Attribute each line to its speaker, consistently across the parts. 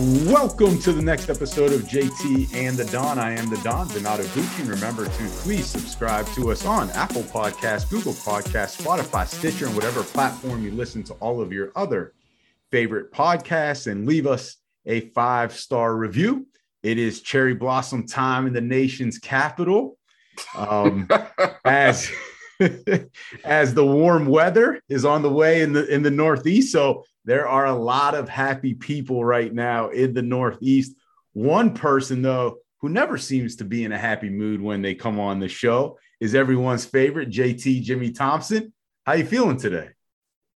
Speaker 1: Welcome to the next episode of JT and the Don. I am the Don, Donato Bucci. Remember to please subscribe to us on Apple Podcasts, Google Podcasts, Spotify, Stitcher, and whatever platform you listen to all of your other favorite podcasts and leave us a five star review. It is cherry blossom time in the nation's capital. Um, as as the warm weather is on the way in the in the northeast so there are a lot of happy people right now in the northeast one person though who never seems to be in a happy mood when they come on the show is everyone's favorite jt jimmy thompson how you feeling today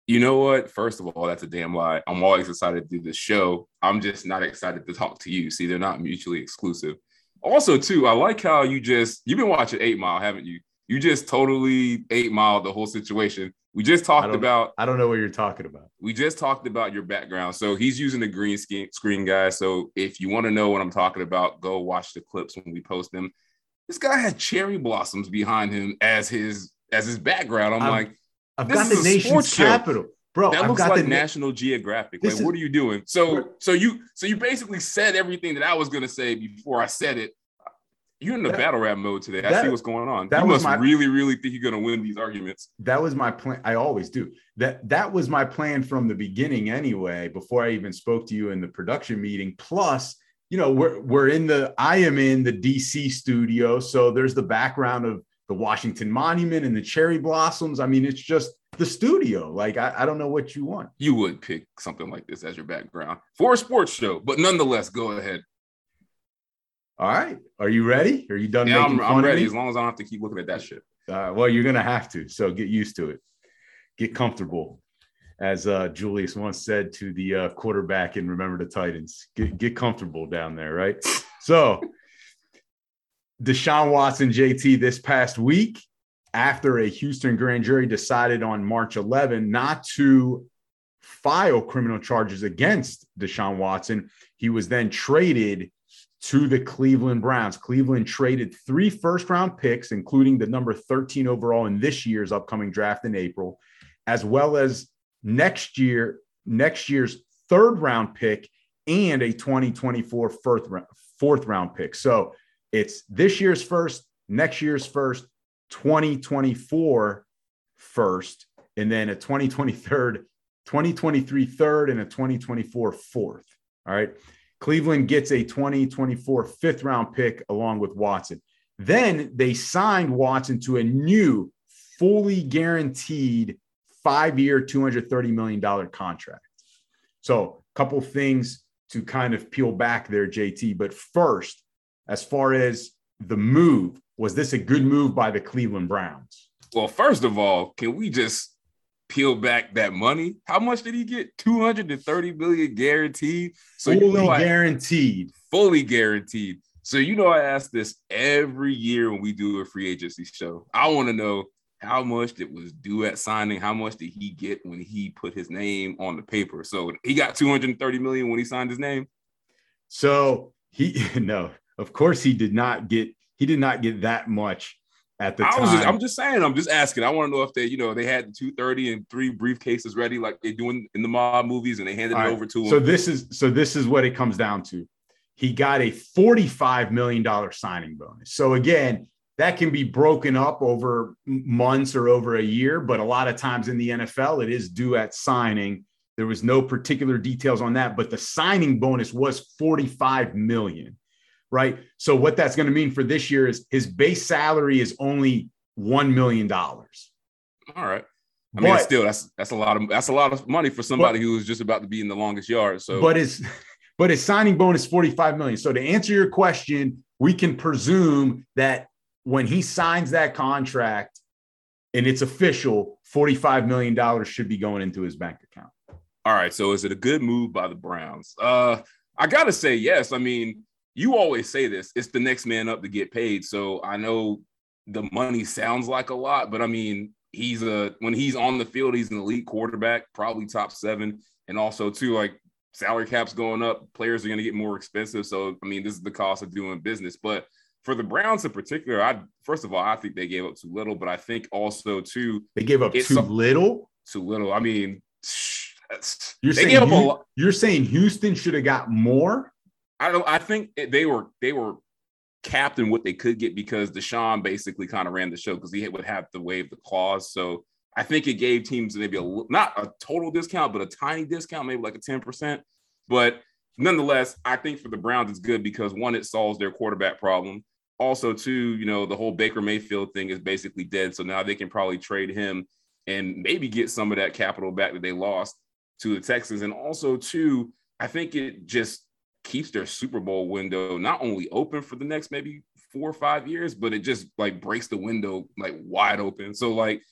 Speaker 2: you know what? First of all, that's a damn lie. I'm always excited to do this show. I'm just not excited to talk to you. See, they're not mutually exclusive. Also, too, I like how you just you've been watching Eight Mile, haven't you? You just totally eight mile the whole situation. We just talked
Speaker 1: I
Speaker 2: about.
Speaker 1: I don't know what you're talking about.
Speaker 2: We just talked about your background. So he's using the green screen guy. So if you want to know what I'm talking about, go watch the clips when we post them. This guy had cherry blossoms behind him as his as his background. I'm
Speaker 1: I've,
Speaker 2: like,
Speaker 1: I've got the nation's capital, bro.
Speaker 2: That
Speaker 1: I've
Speaker 2: looks
Speaker 1: got
Speaker 2: like
Speaker 1: the
Speaker 2: National Geographic. Like,
Speaker 1: is-
Speaker 2: what are you doing? So, so you, so you basically said everything that I was gonna say before I said it. You're in the
Speaker 1: That-
Speaker 2: battle rap mode today. I
Speaker 1: that-
Speaker 2: see what's going on.
Speaker 1: that
Speaker 2: you
Speaker 1: was
Speaker 2: must
Speaker 1: my-
Speaker 2: really, really think you're gonna win these arguments.
Speaker 1: that was my plan. I always do. That that was my plan from the beginning anyway, before I even spoke to you in the production meeting. Plus, you know, we're we're in the I am in the DC studio. So there's the background of the Washington Monument and the cherry blossoms. I mean, it's just the studio. Like, I, I don't know what you want.
Speaker 2: You would pick something like this as your background for a sports show, but nonetheless, go ahead.
Speaker 1: All right. Are you ready? Are you done
Speaker 2: Yeah,
Speaker 1: making
Speaker 2: I'm, I'm ready. As long as I don't have to keep looking at that shit.
Speaker 1: Uh, well, you're gonna have to. So get used to it. Get comfortable. As uh, Julius once said to the uh, quarterback in Remember the Titans, get, get comfortable down there, right? So, Deshaun Watson, JT, this past week, after a Houston grand jury decided on March 11 not to file criminal charges against Deshaun Watson, he was then traded to the Cleveland Browns. Cleveland traded three first round picks, including the number 13 overall in this year's upcoming draft in April, as well as next year, next year's third round pick and a 2024 fourth, fourth round pick. So it's this year's first, next year's first, 2024 first, and then a 2023, 2023 third, and a 2024 fourth. All right. Cleveland gets a 2024 fifth round pick along with Watson. Then they signed Watson to a new, fully guaranteed five year, $230 million contract. So, a couple things to kind of peel back there, JT. But first, as far as the move, was this a good move by the Cleveland Browns?
Speaker 2: Well, first of all, can we just peel back that money? How much did he get? 230 million guaranteed. So
Speaker 1: fully
Speaker 2: you know I,
Speaker 1: guaranteed.
Speaker 2: fully guaranteed. So you know I ask this every year when we do a free agency show. I want to know how much it was due at signing. How much did he get when he put his name on the paper? So he got 230 million when he signed his name.
Speaker 1: So he no, of course he did not get he did not get that much at the
Speaker 2: I
Speaker 1: time.
Speaker 2: was just, I'm just saying, I'm just asking. I want to know if they, you know, they had the 230 and three briefcases ready, like they do in, in the mob movies, and they handed
Speaker 1: All
Speaker 2: it
Speaker 1: right.
Speaker 2: over to him.
Speaker 1: So this is so this is what it comes down to. He got a $45 million signing bonus. So again, that can be broken up over months or over a year, but a lot of times in the NFL, it is due at signing. There was no particular details on that, but the signing bonus was 45 million, right? So what that's going to mean for this year is his base salary is only $1 million.
Speaker 2: All right. I mean,
Speaker 1: But-
Speaker 2: still, that's that's a lot of that's a lot of money for somebody who was just about to be in the longest yard. So,
Speaker 1: but his but his signing bonus 45 million. So to answer your question, we can presume that when he signs that contract and it's official, 45 million dollars should be going into his bank account.
Speaker 2: all right. So, is it a good move by the Browns? Uh, I gotta say yes. I mean, you always say this. It's the next man up to get paid. So I know the money sounds like a lot, but I mean, he's a when he's on the field, he's an elite quarterback, probably top seven. And also, too, like salary caps going up, players are going to get more expensive. So, I mean, this is the cost of doing business. But for the Browns in particular, I first of all, I think they gave up too little, but I think also too
Speaker 1: they gave up too little.
Speaker 2: Too little. I mean,
Speaker 1: you're saying you're saying Houston should have got more.
Speaker 2: I don't. I think they were they were capped in what they could get because Deshaun basically kind of ran the show because he would have to waive the clause. So I think it gave teams maybe a not a total discount, but a tiny discount, maybe like a 10%. But nonetheless, I think for the Browns, it's good because one, it solves their quarterback problem. Also, two, you know, the whole Baker Mayfield thing is basically dead. So now they can probably trade him and maybe get some of that capital back that they lost to the Texans. And also, two, I think it just keeps their Super Bowl window not only open for the next maybe four or five years, but it just like breaks the window like wide open. So like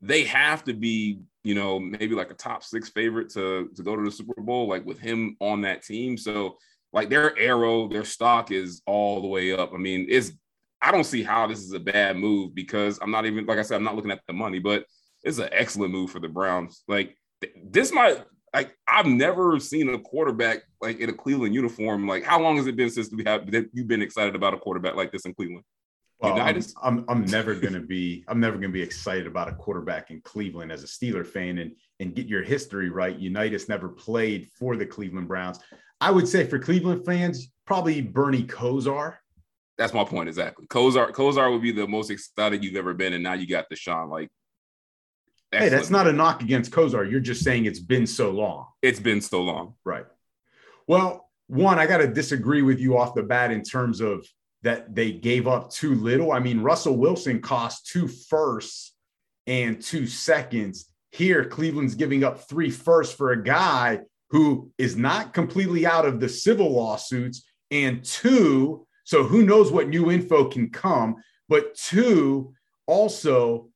Speaker 2: they have to be, you know, maybe like a top six favorite to to go to the Super Bowl, like with him on that team. So like their arrow, their stock is all the way up. I mean, it's I don't see how this is a bad move because I'm not even like I said, I'm not looking at the money, but it's an excellent move for the Browns. Like this might like I've never seen a quarterback like in a Cleveland uniform. Like, how long has it been since we have that you've been excited about a quarterback like this in Cleveland?
Speaker 1: Well, I'm, I'm, I'm never gonna be I'm never gonna be excited about a quarterback in Cleveland as a Steeler fan and and get your history right. Unitas never played for the Cleveland Browns. I would say for Cleveland fans, probably Bernie Kosar.
Speaker 2: That's my point exactly. Kosar Kosar would be the most excited you've ever been, and now you got Deshaun. Like
Speaker 1: Excellent. Hey, that's not a knock against Kosar. You're just saying it's been so long.
Speaker 2: It's been so long.
Speaker 1: Right. Well, one, I got to disagree with you off the bat in terms of that they gave up too little. I mean, Russell Wilson cost two firsts and two seconds. Here, Cleveland's giving up three firsts for a guy who is not completely out of the civil lawsuits, and two, so who knows what new info can come, but two, also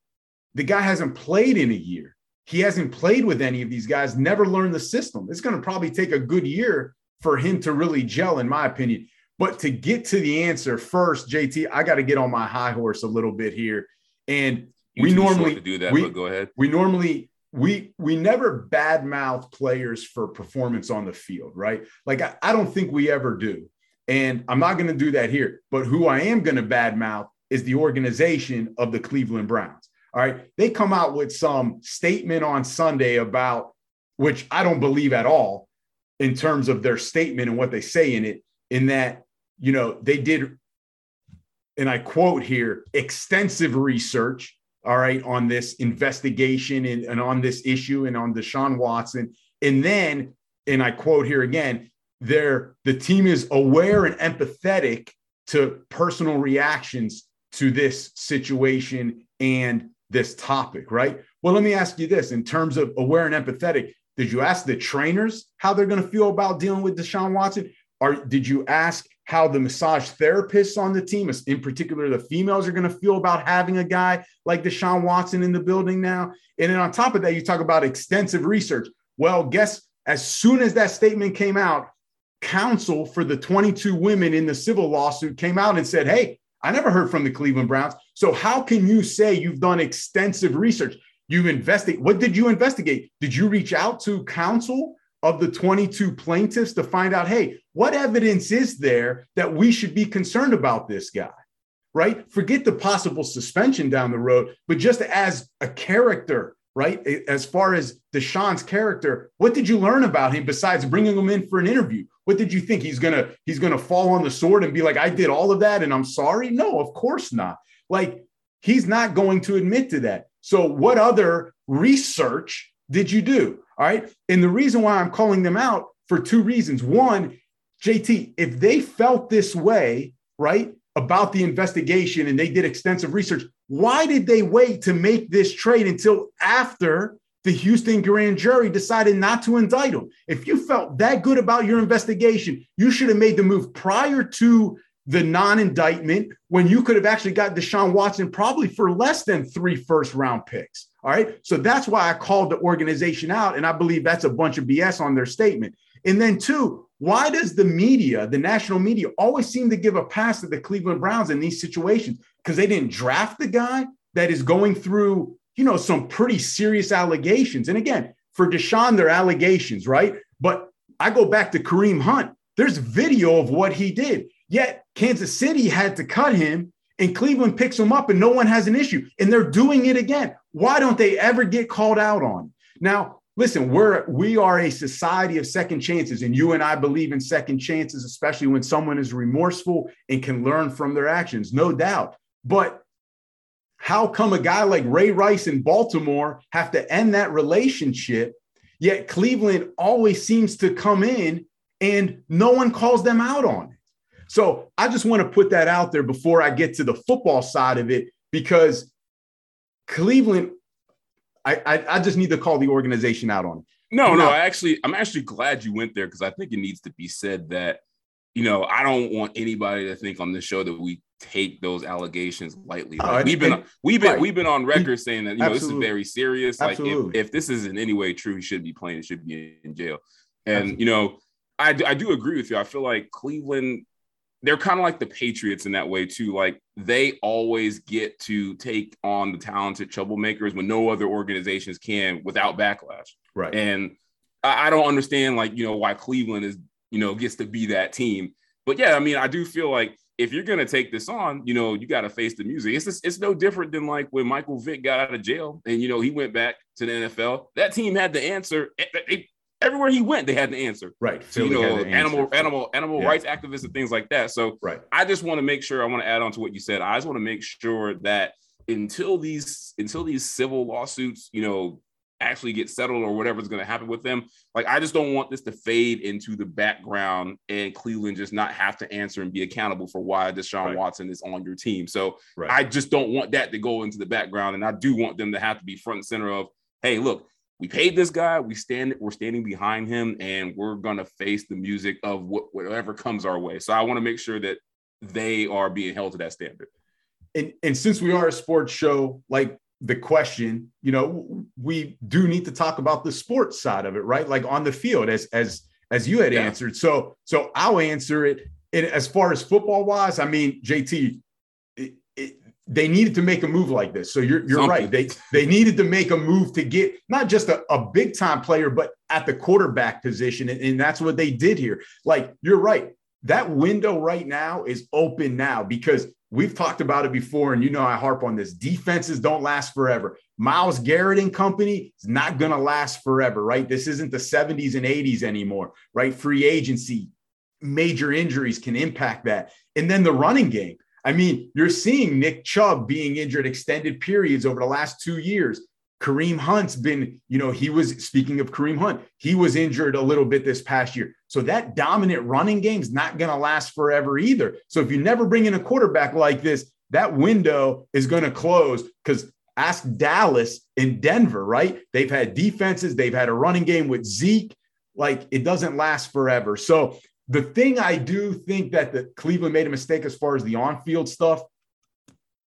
Speaker 1: the guy hasn't played in a year. He hasn't played with any of these guys, never learned the system. It's going to probably take a good year for him to really gel, in my opinion. But to get to the answer first, JT, I got to get on my high horse a little bit here. And
Speaker 2: you we normally do that, we, but go ahead.
Speaker 1: We normally we we never badmouth players for performance on the field, right? Like I, I don't think we ever do. And I'm not going to do that here. But who I am going to badmouth is the organization of the Cleveland Browns. All right. They come out with some statement on Sunday about, which I don't believe at all in terms of their statement and what they say in it, in that, you know, they did, and I quote here, extensive research, all right, on this investigation and, and on this issue and on Deshaun Watson. And then, and I quote here again, they're, the team is aware and empathetic to personal reactions to this situation and this topic, right? Well, let me ask you this in terms of aware and empathetic, did you ask the trainers how they're going to feel about dealing with Deshaun Watson? Or did you ask how the massage therapists on the team, in particular the females, are going to feel about having a guy like Deshaun Watson in the building now? And then on top of that, you talk about extensive research. Well, guess as soon as that statement came out, counsel for the 22 women in the civil lawsuit came out and said, hey, I never heard from the Cleveland Browns. So how can you say you've done extensive research? You've investigated. What did you investigate? Did you reach out to counsel of the 22 plaintiffs to find out, hey, what evidence is there that we should be concerned about this guy? Right? Forget the possible suspension down the road, but just as a character, right? As far as Deshaun's character, what did you learn about him besides bringing him in for an interview? What did you think he's gonna he's gonna fall on the sword and be like, I did all of that and I'm sorry? No, of course not. Like he's not going to admit to that. So what other research did you do? All right. And the reason why I'm calling them out for two reasons. One, JT, if they felt this way, right, about the investigation and they did extensive research, why did they wait to make this trade until after the Houston grand jury decided not to indict him. If you felt that good about your investigation, you should have made the move prior to the non indictment when you could have actually got Deshaun Watson probably for less than three first round picks. All right. So that's why I called the organization out. And I believe that's a bunch of BS on their statement. And then, two, why does the media, the national media, always seem to give a pass to the Cleveland Browns in these situations? because they didn't draft the guy that is going through, you know, some pretty serious allegations. And again, for Deshaun, they're allegations, right? But I go back to Kareem Hunt. There's video of what he did. Yet Kansas City had to cut him and Cleveland picks him up and no one has an issue. And they're doing it again. Why don't they ever get called out on? Now, listen, we're we are a society of second chances, and you and I believe in second chances, especially when someone is remorseful and can learn from their actions, no doubt. But how come a guy like Ray Rice in Baltimore have to end that relationship? Yet Cleveland always seems to come in and no one calls them out on it. So I just want to put that out there before I get to the football side of it because Cleveland, I, I, I just need to call the organization out on it.
Speaker 2: No, no, I actually, I'm actually glad you went there because I think it needs to be said that, you know, I don't want anybody to think on this show that we take those allegations lightly. Like, uh, we've been, we've been, right. we've been on record saying that you know Absolutely. this is very serious. Like, if, if, this is in any way true, he should be playing. He should be in jail. And Absolutely. you know, I, I do agree with you. I feel like Cleveland they're kind of like the Patriots in that way too. Like they always get to take on the talented troublemakers when no other organizations can without backlash.
Speaker 1: Right.
Speaker 2: And I, I don't understand like you know why Cleveland is you know gets to be that team. But yeah, I mean, I do feel like if you're gonna take this on, you know, you got to face the music. It's just, it's no different than like when Michael Vick got out of jail and you know he went back to the NFL. That team had the answer. They, everywhere he went, they had an answer.
Speaker 1: Right.
Speaker 2: So, you know, animal, animal, animal yeah. rights activists and things like that. So
Speaker 1: right.
Speaker 2: I just want to make sure I want to add on to what you said. I just want to make sure that until these until these civil lawsuits, you know, actually get settled or whatever's going to happen with them. Like, I just don't want this to fade into the background and Cleveland just not have to answer and be accountable for why Deshaun right. Watson is on your team. So right. I just don't want that to go into the background. And I do want them to have to be front and center of, hey, look, we paid this guy. We stand. We're standing behind him, and we're gonna face the music of what, whatever comes our way. So I want to make sure that they are being held to that standard.
Speaker 1: And, and since we are a sports show, like the question, you know, we do need to talk about the sports side of it, right? Like on the field, as as as you had yeah. answered. So so I'll answer it. And as far as football wise, I mean, JT, they needed to make a move like this. So you're you're right. They they needed to make a move to get not just a, a big time player, but at the quarterback position. And, and that's what they did here. Like you're right. That window right now is open now because we've talked about it before. And you know, I harp on this. Defenses don't last forever. Myles Garrett and company is not going to last forever, right? This isn't the 70s and 80s anymore, right? Free agency, major injuries can impact that. And then the running game I mean, you're seeing Nick Chubb being injured extended periods over the last two years. Kareem Hunt's been, you know, he was speaking of Kareem Hunt, he was injured a little bit this past year. So that dominant running game is not going to last forever either. So if you never bring in a quarterback like this, that window is going to close because ask Dallas in Denver, right? They've had defenses, they've had a running game with Zeke. Like it doesn't last forever. So the thing I do think that the Cleveland made a mistake as far as the on-field stuff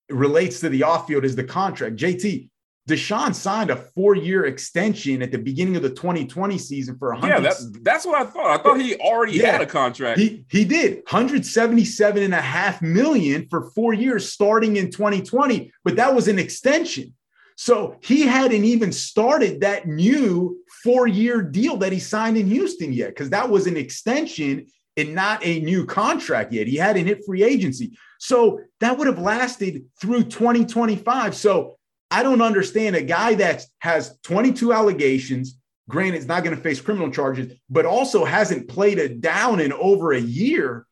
Speaker 1: relates to the off-field is the contract. JT, Deshaun signed a four-year extension at the beginning of the 2020 season for 100.
Speaker 2: Yeah, that's that's what I thought. I thought he already yeah, had a contract.
Speaker 1: He he did 177 and a half million for four years starting in 2020, but that was an extension. So he hadn't even started that new four year deal that he signed in Houston yet, because that was an extension and not a new contract yet. He hadn't hit free agency. So that would have lasted through 2025. So I don't understand a guy that has 22 allegations. Granted, it's not going to face criminal charges, but also hasn't played a down in over a year.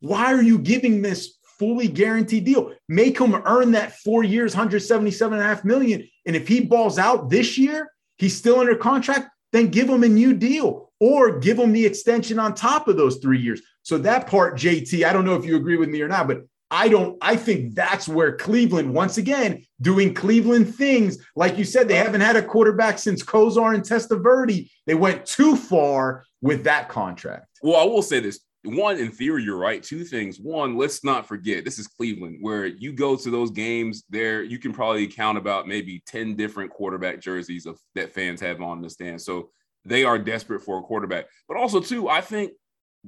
Speaker 1: Why are you giving this fully guaranteed deal. Make him earn that four years, 177 and a half million. And if he balls out this year, he's still under contract, then give him a new deal or give him the extension on top of those three years. So that part, JT, I don't know if you agree with me or not, but I don't, I think that's where Cleveland, once again, doing Cleveland things. Like you said, they haven't had a quarterback since Kosar and Testaverde. They went too far with that contract.
Speaker 2: Well, I will say this one, in theory, you're right. Two things. One, let's not forget this is Cleveland, where you go to those games, there you can probably count about maybe 10 different quarterback jerseys of that fans have on the stand. So they are desperate for a quarterback. But also, too, I think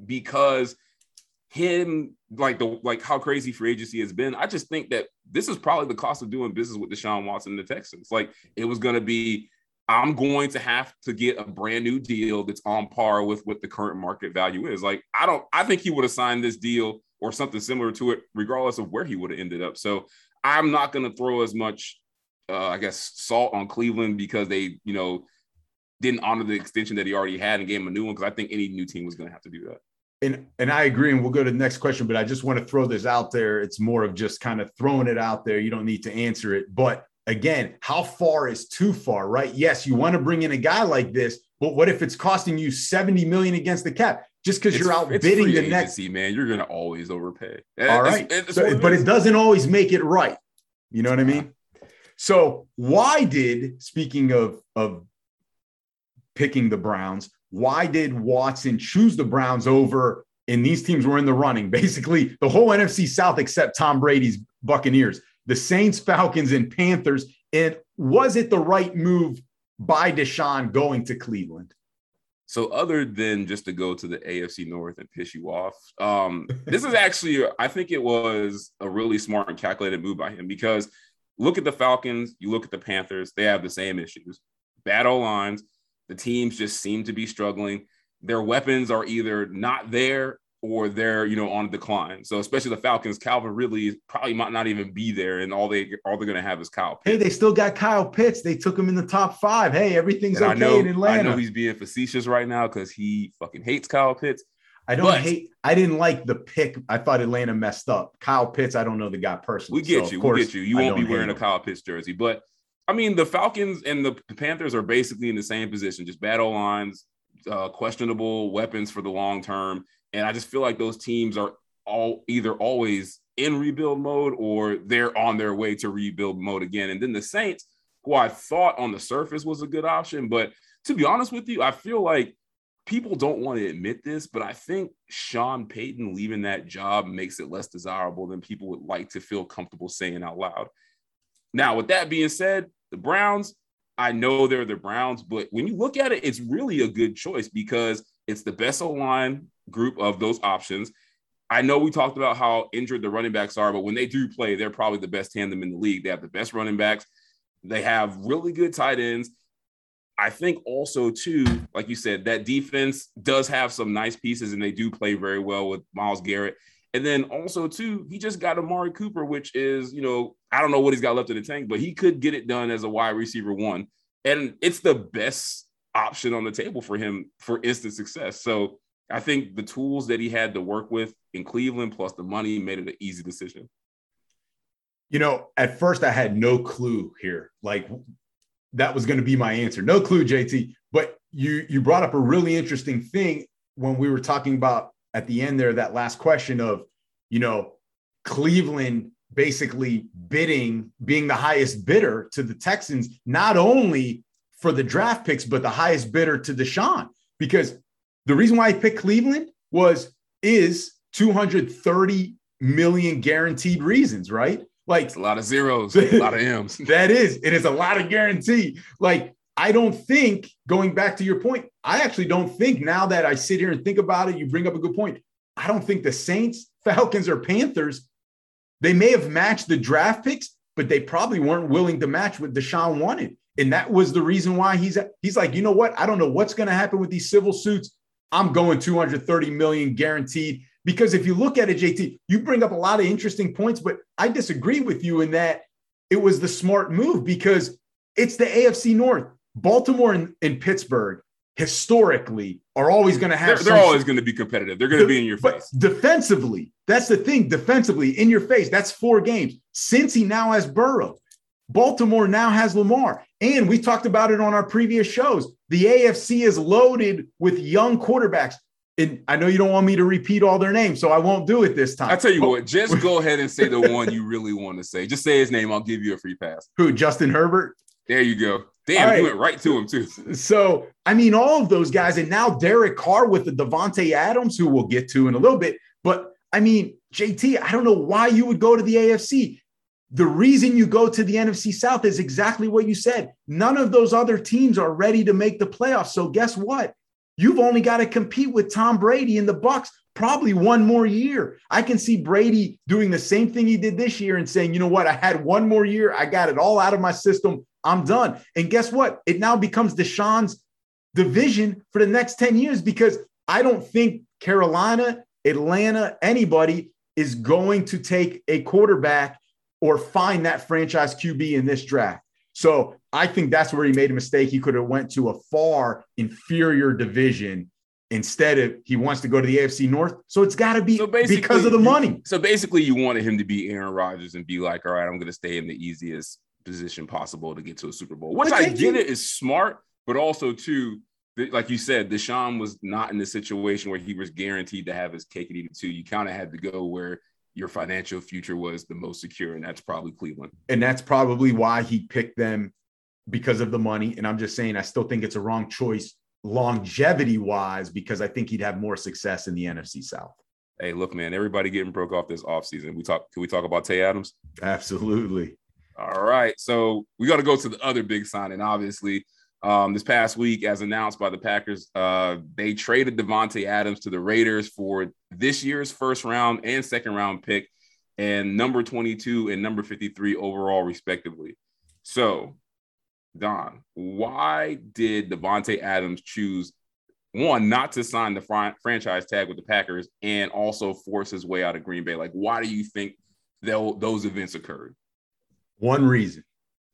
Speaker 2: because him like the like how crazy free agency has been. I just think that this is probably the cost of doing business with Deshaun Watson and the Texans. Like it was going to be, I'm going to have to get a brand new deal that's on par with what the current market value is. Like I don't, I think he would have signed this deal or something similar to it, regardless of where he would have ended up. So I'm not going to throw as much, uh, I guess, salt on Cleveland because they, you know, didn't honor the extension that he already had and gave him a new one. Because I think any new team was going to have to do that.
Speaker 1: And and I agree, and we'll go to the next question. But I just want to throw this out there. It's more of just kind of throwing it out there. You don't need to answer it, but again, how far is too far, right? Yes, you want to bring in a guy like this, but what if it's costing you 70 million against the cap? Just because you're outbidding the
Speaker 2: agency,
Speaker 1: next
Speaker 2: man, you're gonna always overpay.
Speaker 1: Eh, All right. It's, it's so, but it doesn't always make it right. You know what I mean? So why did speaking of of picking the Browns, why did Watson choose the Browns over? And these teams were in the running, basically the whole NFC South except Tom Brady's Buccaneers, the Saints, Falcons, and Panthers. And was it the right move by Deshaun going to Cleveland?
Speaker 2: So, other than just to go to the AFC North and piss you off, um, this is actually, I think it was a really smart and calculated move by him because look at the Falcons, you look at the Panthers, they have the same issues O lines, the teams just seem to be struggling. Their weapons are either not there or they're you know on a decline. So especially the Falcons, Calvin Ridley probably might not even be there, and all they all they're going to have is Kyle.
Speaker 1: Pitts. Hey, they still got Kyle Pitts. They took him in the top five. Hey, everything's and okay
Speaker 2: I know,
Speaker 1: in Atlanta.
Speaker 2: I know he's being facetious right now because he fucking hates Kyle Pitts.
Speaker 1: I don't but, hate. I didn't like the pick. I thought Atlanta messed up. Kyle Pitts. I don't know the guy personally.
Speaker 2: We get so you. We get you. You won't be wearing a Kyle Pitts jersey, but I mean, the Falcons and the Panthers are basically in the same position, just battle lines, uh, questionable weapons for the long term. And I just feel like those teams are all either always in rebuild mode or they're on their way to rebuild mode again. And then the Saints, who I thought on the surface was a good option, but to be honest with you, I feel like people don't want to admit this, but I think Sean Payton leaving that job makes it less desirable than people would like to feel comfortable saying out loud. Now, with that being said, the Browns, I know they're the Browns, but when you look at it, it's really a good choice because it's the best line group of those options. I know we talked about how injured the running backs are, but when they do play, they're probably the best tandem in the league. They have the best running backs. They have really good tight ends. I think also too, like you said, that defense does have some nice pieces, and they do play very well with Myles Garrett. And then also too, he just got Amari Cooper, which is you know I don't know what he's got left in the tank, but he could get it done as a wide receiver one, and it's the best option on the table for him for instant success. So I think the tools that he had to work with in Cleveland plus the money made it an easy decision.
Speaker 1: You know, at first I had no clue here. Like that was going to be my answer. No clue, JT. But you you brought up a really interesting thing when we were talking about at the end there that last question of, you know, Cleveland basically bidding, being the highest bidder to the Texans, not only for the draft picks, but the highest bidder to Deshaun. Because the reason why I picked Cleveland was is 230 million guaranteed reasons, right? Like
Speaker 2: it's a lot of zeros, a lot of M's.
Speaker 1: that is, it is a lot of guarantee. Like, I don't think, going back to your point, I actually don't think now that I sit here and think about it, you bring up a good point. I don't think the Saints, Falcons, or Panthers they may have matched the draft picks, but they probably weren't willing to match what Deshaun wanted. And that was the reason why he's he's like, you know what? I don't know what's going to happen with these civil suits. I'm going 230 million guaranteed. Because if you look at it, JT, you bring up a lot of interesting points, but I disagree with you in that it was the smart move because it's the AFC North. Baltimore and, and Pittsburgh historically are always going to have.
Speaker 2: They're, they're always going to be competitive. They're going to be in your face.
Speaker 1: defensively, that's the thing. Defensively, in your face. That's four games. Since he now has Burrow, Baltimore now has Lamar, and we talked about it on our previous shows. The AFC is loaded with young quarterbacks. And I know you don't want me to repeat all their names, so I won't do it this time.
Speaker 2: I tell you what, just go ahead and say the one you really want to say. Just say his name. I'll give you a free pass.
Speaker 1: Who? Justin Herbert.
Speaker 2: There you go. Damn, right. you went right to him too.
Speaker 1: So, I mean, all of those guys, and now Derek Carr with the Davante Adams, who we'll get to in a little bit. But I mean, JT, I don't know why you would go to the AFC. The reason you go to the NFC South is exactly what you said. None of those other teams are ready to make the playoffs. So guess what? You've only got to compete with Tom Brady and the Bucs probably one more year. I can see Brady doing the same thing he did this year and saying, you know what, I had one more year. I got it all out of my system. I'm done. And guess what? It now becomes Deshaun's division for the next 10 years because I don't think Carolina, Atlanta, anybody is going to take a quarterback or find that franchise QB in this draft. So I think that's where he made a mistake. He could have went to a far inferior division instead of he wants to go to the AFC North. So it's got to be so because of the money.
Speaker 2: So basically, you wanted him to be Aaron Rodgers and be like, all right, I'm going to stay in the easiest position possible to get to a Super Bowl. Which I get you. it is smart, but also too, like you said, Deshaun was not in the situation where he was guaranteed to have his cake and eat it too. You kind of had to go where your financial future was the most secure, and that's probably Cleveland.
Speaker 1: And that's probably why he picked them because of the money. And I'm just saying, I still think it's a wrong choice longevity wise because I think he'd have more success in the NFC South.
Speaker 2: Hey, look, man, everybody getting broke off this offseason. We talk, can we talk about Tay Adams?
Speaker 1: Absolutely.
Speaker 2: All right. So we got to go to the other big signing, obviously. Um, this past week, as announced by the Packers, uh, they traded Davante Adams to the Raiders for this year's first round and second round pick, and number 22 and number 53 overall, respectively. So, Don, why did Davante Adams choose one not to sign the fr- franchise tag with the Packers and also force his way out of Green Bay? Like, why do you think those events occurred?
Speaker 1: One reason,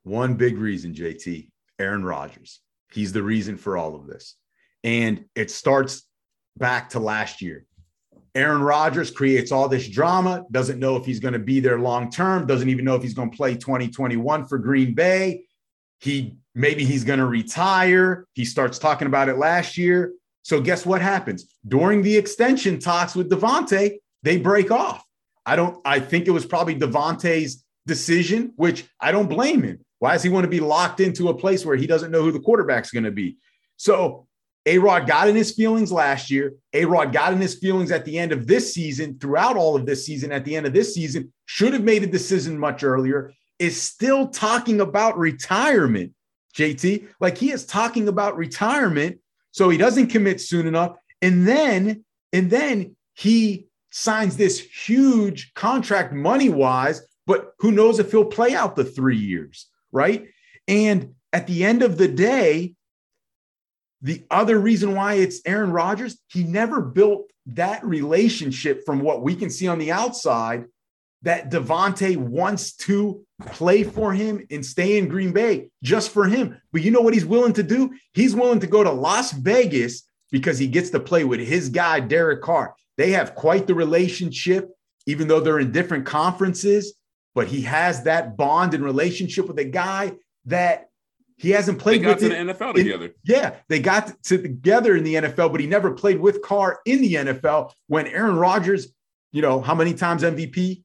Speaker 1: one big reason, JT Aaron Rodgers. He's the reason for all of this. And it starts back to last year. Aaron Rodgers creates all this drama, doesn't know if he's going to be there long term, doesn't even know if he's going to play 2021 for Green Bay. He maybe he's going to retire. He starts talking about it last year. So guess what happens? During the extension talks with Davante, they break off. I don't I think it was probably Davante's decision, which I don't blame him. Why does he want to be locked into a place where he doesn't know who the quarterback's going to be? So A Rod got in his feelings last year. A Rod got in his feelings at the end of this season, throughout all of this season, at the end of this season, should have made a decision much earlier, is still talking about retirement, JT. Like he is talking about retirement. So he doesn't commit soon enough. And then, and then he signs this huge contract money wise, but who knows if he'll play out the three years right? And at the end of the day, the other reason why it's Aaron Rodgers, he never built that relationship from what we can see on the outside that Davante wants to play for him and stay in Green Bay just for him. But you know what he's willing to do? He's willing to go to Las Vegas because he gets to play with his guy, Derek Carr. They have quite the relationship, even though they're in different conferences but he has that bond and relationship with a guy that he hasn't played
Speaker 2: they got
Speaker 1: with
Speaker 2: to the NFL together.
Speaker 1: yeah, they got to together in the NFL, but he never played with Carr in the NFL. When Aaron Rodgers, you know, how many times MVP?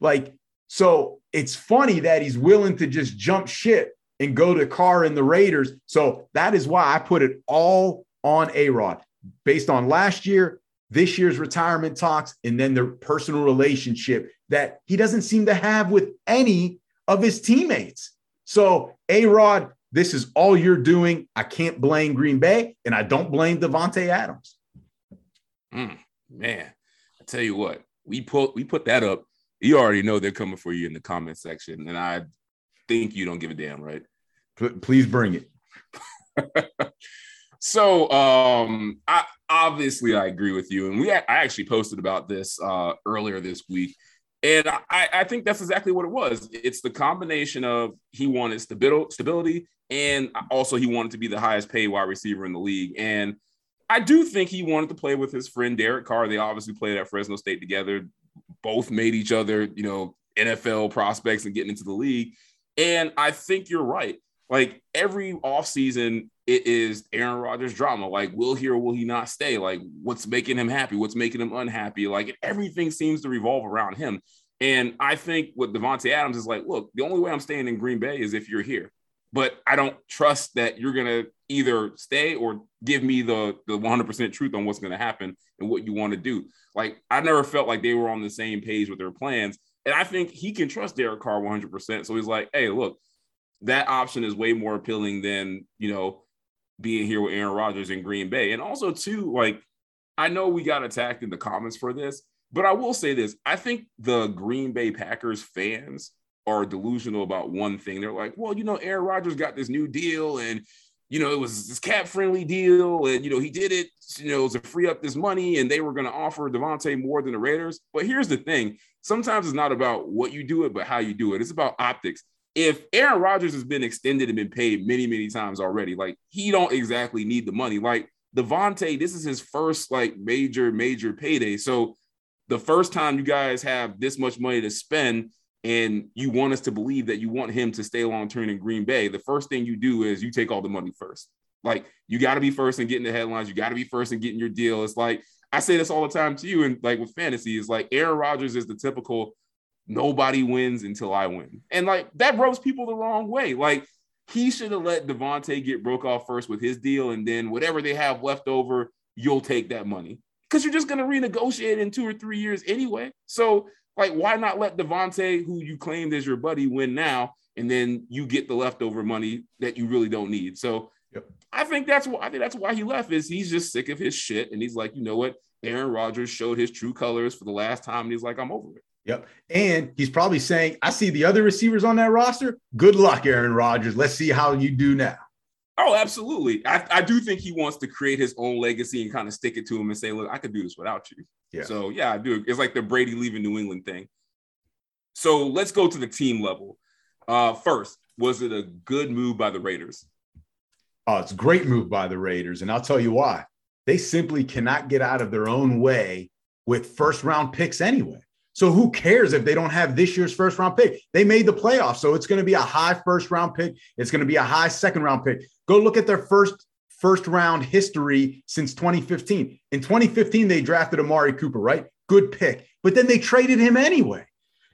Speaker 1: Like, so it's funny that he's willing to just jump ship and go to Carr and the Raiders. So that is why I put it all on A Rod based on last year, this year's retirement talks, and then their personal relationship that he doesn't seem to have with any of his teammates. So, A Rod, this is all you're doing. I can't blame Green Bay, and I don't blame Davante Adams.
Speaker 2: Mm, man, I tell you what, we put we put that up. You already know they're coming for you in the comment section, and I think you don't give a damn, right?
Speaker 1: Please bring it.
Speaker 2: so, um, I obviously I agree with you, and we I actually posted about this uh, earlier this week. And I, I think that's exactly what it was. It's the combination of he wanted stability and also he wanted to be the highest paid wide receiver in the league. And I do think he wanted to play with his friend Derek Carr. They obviously played at Fresno State together. Both made each other, you know, NFL prospects and getting into the league. And I think you're right. Like every offseason, it is Aaron Rodgers drama. Like, will he or will he not stay? Like, what's making him happy? What's making him unhappy? Like, everything seems to revolve around him. And I think what Davante Adams is like, look, the only way I'm staying in Green Bay is if you're here. But I don't trust that you're gonna either stay or give me the the 100% truth on what's gonna happen and what you want to do. Like, I never felt like they were on the same page with their plans. And I think he can trust Derek Carr 100%. So he's like, hey, look, that option is way more appealing than, you know, being here with Aaron Rodgers in Green Bay. And also, too, like I know we got attacked in the comments for this, but I will say this. I think the Green Bay Packers fans are delusional about one thing. They're like, well, you know, Aaron Rodgers got this new deal and you know, it was this cap friendly deal, and you know, he did it, you know, to free up this money, and they were going to offer Davante more than the Raiders. But here's the thing: sometimes it's not about what you do it, but how you do it. It's about optics. If Aaron Rodgers has been extended and been paid many, many times already, like he don't exactly need the money. Like Davante, this is his first like major, major payday. So the first time you guys have this much money to spend and you want us to believe that you want him to stay long term in Green Bay, the first thing you do is you take all the money first. Like you got to be first in getting the headlines. You got to be first in getting your deal. It's like I say this all the time to you, and like with fantasy, it's like Aaron Rodgers is the typical nobody wins until I win, and like that rubs people the wrong way. Like he should have let Davante get broke off first with his deal, and then whatever they have left over, you'll take that money because you're just going to renegotiate in two or three years anyway. So like, why not let Davante, who you claimed as your buddy, win now, and then you get the leftover money that you really don't need? So yep. I think that's why I think that's why he left. Is he's just sick of his shit, and he's like, you know what? Aaron Rodgers showed his true colors for the last time, and he's like, I'm over it.
Speaker 1: Yep. And he's probably saying, I see the other receivers on that roster. Good luck, Aaron Rodgers. Let's see how you do now.
Speaker 2: Oh, absolutely. I, I do think he wants to create his own legacy and kind of stick it to him and say, look, I could do this without you. Yeah. So yeah, I do. It's like the Brady leaving New England thing. So let's go to the team level. Uh, first, was it a good move by the Raiders?
Speaker 1: Oh, it's a great move by the Raiders. And I'll tell you why. They simply cannot get out of their own way with first round picks anyway. So who cares if they don't have this year's first round pick? They made the playoffs. So it's going to be a high first round pick. It's going to be a high second round pick. Go look at their first first round history since 2015. In 2015, they drafted Amari Cooper, right? Good pick. But then they traded him anyway.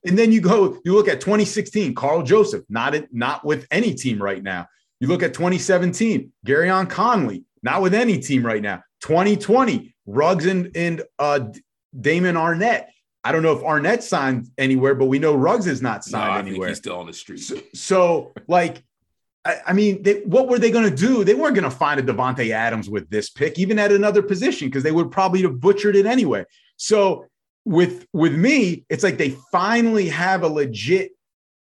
Speaker 1: And then you go, you look at 2016, Karl Joseph, not, not with any team right now. You look at 2017, Gareon Conley, not with any team right now. 2020, Ruggs and, and uh, Damon Arnette. I don't know if Arnette signed anywhere, but we know Ruggs is not signed no, anywhere.
Speaker 2: he's still on the street.
Speaker 1: So, so like, I, I mean, they, what were they going to do? They weren't going to find a Davante Adams with this pick, even at another position, because they would probably have butchered it anyway. So with with me, it's like they finally have a legit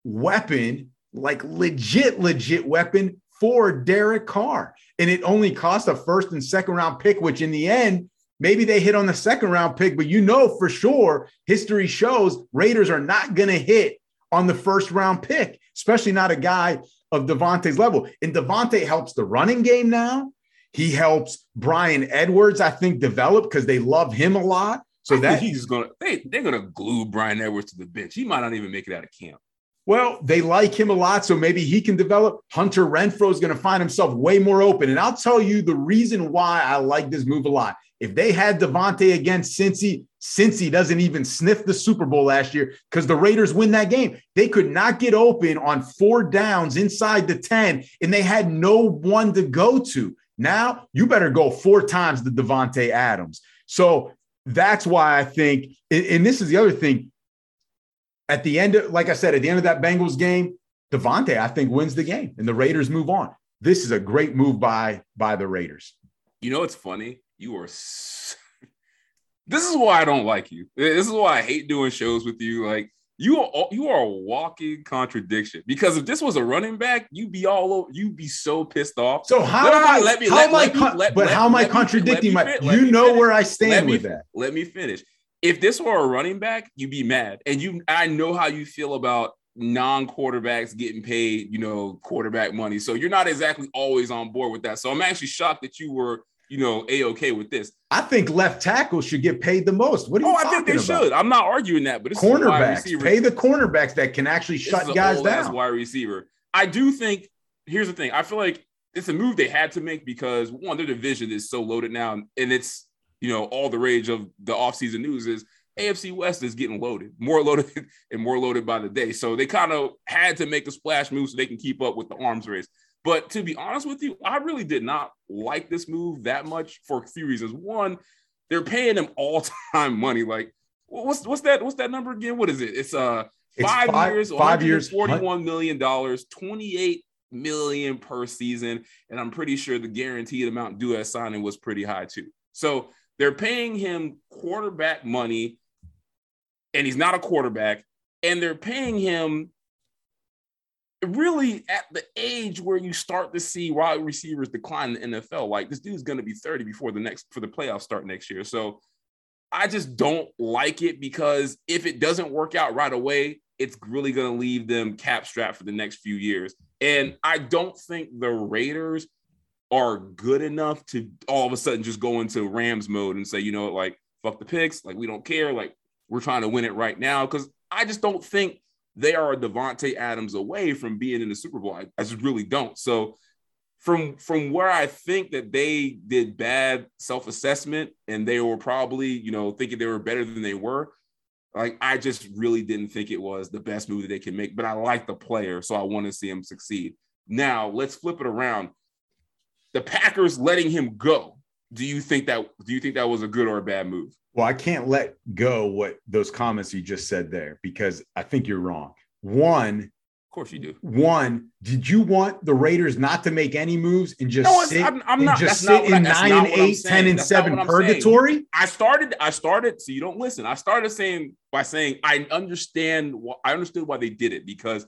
Speaker 1: weapon, like legit, legit weapon for Derek Carr. And it only cost a first and second round pick, which in the end Maybe they hit on the second round pick, but you know for sure history shows Raiders are not going to hit on the first round pick, especially not a guy of Davante's level. And Davante helps the running game now. He helps Bryan Edwards, I think, develop because they love him a lot. So I that
Speaker 2: he's gonna they, they're gonna glue Bryan Edwards to the bench. He might not even make it out of camp.
Speaker 1: Well, they like him a lot, so maybe he can develop. Hunter Renfrow is going to find himself way more open. And I'll tell you the reason why I like this move a lot. If they had Davante against Cincy, Cincy doesn't even sniff the Super Bowl last year because the Raiders win that game. They could not get open on four downs inside the 10, and they had no one to go to. Now you better go four times the Davante Adams. So that's why I think, and this is the other thing. At the end, of, like I said, at the end of that Bengals game, Davante, I think, wins the game, and the Raiders move on. This is a great move by by the Raiders.
Speaker 2: You know, it's funny you are. this is why I don't like you. This is why I hate doing shows with you. Like you are, you are a walking contradiction. Because if this was a running back, you'd be all over. You'd be so pissed off.
Speaker 1: So how am I? Let me. How let, am I? Con- let, but let, how am I contradicting my? You know finish. where I stand with that.
Speaker 2: Let me finish. If this were a running back, you'd be mad, and you. I know how you feel about non-quarterbacks getting paid, you know, quarterback money. So you're not exactly always on board with that. So I'm actually shocked that you were you know, a okay with this.
Speaker 1: I think left tackles should get paid the most. What are you? Oh, I think they about? should.
Speaker 2: I'm not arguing that, but
Speaker 1: it's cornerbacks pay the cornerbacks that can actually shut guys down.
Speaker 2: Wide receiver. I do think. Here's the thing. I feel like it's a move they had to make because one, their division is so loaded now, and it's you know all the rage of the offseason news is AFC West is getting loaded, more loaded and more loaded by the day. So they kind of had to make a splash move so they can keep up with the arms race. But to be honest with you, I really did not like this move that much for a few reasons. One, they're paying him all time money. Like, what's what's that? What's that number again? What is it? It's uh five, five years, five years, forty-one million dollars, twenty-eight million per season, and I'm pretty sure the guaranteed amount due at signing was pretty high too. So They're paying him quarterback money, and he's not a quarterback, and they're paying him really at the age where you start to see wide receivers decline in the NFL. Like this dude's going to be 30 before the next for the playoffs start next year. So I just don't like it because if it doesn't work out right away, it's really going to leave them cap strapped for the next few years. And I don't think the Raiders are good enough to all of a sudden just go into Rams mode and say, you know, like fuck the picks, like we don't care, like we're trying to win it right now. Because I just don't think they are Davante Adams away from being in the Super Bowl. I, I just really don't. So from from where I think that they did bad self-assessment and they were probably, you know, thinking they were better than they were. Like I just really didn't think it was the best move that they can make, but I like the player, so I want to see him succeed. Now let's flip it around. The Packers letting him go. Do you think that do you think that was a good or a bad move?
Speaker 1: Well, I can't let go what those comments you just said there because I think you're wrong. One,
Speaker 2: of course you do.
Speaker 1: One, did you want the Raiders not to make any moves and just
Speaker 2: No,
Speaker 1: sit,
Speaker 2: I'm, I'm
Speaker 1: and
Speaker 2: not.
Speaker 1: just sit
Speaker 2: not
Speaker 1: in
Speaker 2: I-
Speaker 1: nine and eight, 10 and
Speaker 2: That's
Speaker 1: seven
Speaker 2: I'm saying.
Speaker 1: purgatory?
Speaker 2: I started. I started. So you don't listen. I started saying by saying I understand. wh- I understood why they did it because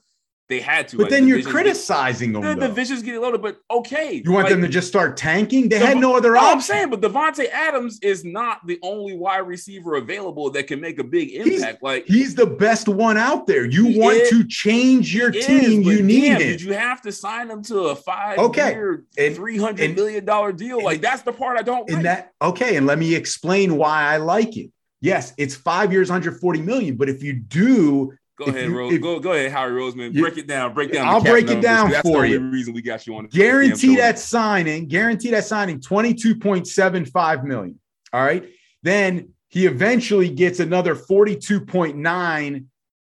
Speaker 2: they had to.
Speaker 1: But
Speaker 2: Like,
Speaker 1: then you're
Speaker 2: divisions get-
Speaker 1: criticizing them.
Speaker 2: The
Speaker 1: though.
Speaker 2: divisions get loaded, but okay.
Speaker 1: You want
Speaker 2: Like,
Speaker 1: them to just start tanking? They
Speaker 2: Dev-
Speaker 1: had no other
Speaker 2: No, I'm saying, but Davante Adams is not the only wide receiver available that can make a big
Speaker 1: He's-
Speaker 2: impact. like
Speaker 1: He's the best one out there. You want
Speaker 2: is-
Speaker 1: to change your
Speaker 2: he is,
Speaker 1: team. You need
Speaker 2: damn,
Speaker 1: him.
Speaker 2: Did you have to sign him to a five
Speaker 1: Okay.
Speaker 2: year,
Speaker 1: And-
Speaker 2: three hundred million dollar deal?
Speaker 1: and-
Speaker 2: Like that's the part I don't.
Speaker 1: And
Speaker 2: like.
Speaker 1: that okay, and let me explain why I like it. Yes, it's five years, 140 million. But if you do,
Speaker 2: Go
Speaker 1: if
Speaker 2: ahead,
Speaker 1: you-
Speaker 2: Rose.
Speaker 1: if-
Speaker 2: go go ahead, Harry Roseman. Break it down. Break down.
Speaker 1: I'll break it down
Speaker 2: that's
Speaker 1: for
Speaker 2: the
Speaker 1: you.
Speaker 2: Reason we got you on.
Speaker 1: guarantee that signing, guarantee that signing 22.75 million. All right. Then he eventually gets another 42.9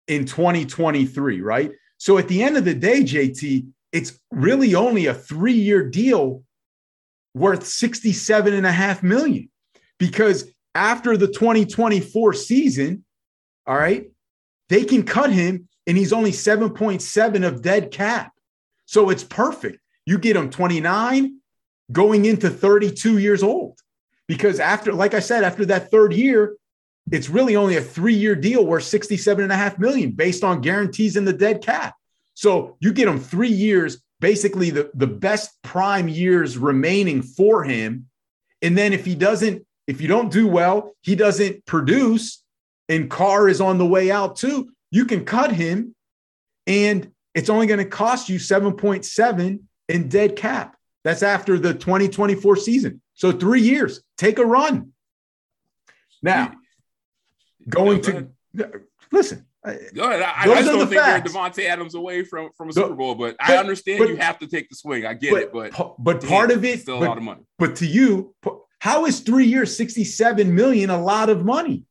Speaker 1: in 2023, right? So at the end of the day, JT, it's really only a three-year deal worth 67 and a half million because after the 2024 season, all right, they can cut him and he's only 7.7 of dead cap. So it's perfect. You get him 29 going into 32 years old. Because after, like I said, after that third year, it's really only a three-year deal worth 67 and a half million based on guarantees in the dead cap. So you get him three years, basically the, the best prime years remaining for him. And then if he doesn't, if you don't do well, he doesn't produce, and Carr is on the way out too, you can cut him and it's only going to cost you 7.7 in dead cap. That's after the 2024 season. So three years, take a run. Now, going
Speaker 2: go
Speaker 1: to listen, I-
Speaker 2: Go ahead. I, I just don't
Speaker 1: the
Speaker 2: think
Speaker 1: facts.
Speaker 2: they're Davante Adams away from, from a Super Bowl, but, I understand
Speaker 1: but-
Speaker 2: you have to take the swing. I get
Speaker 1: but,
Speaker 2: it, but
Speaker 1: but
Speaker 2: damn,
Speaker 1: part of it,
Speaker 2: still a
Speaker 1: but,
Speaker 2: lot of money.
Speaker 1: but to you, how is three years, 67 million a lot of money?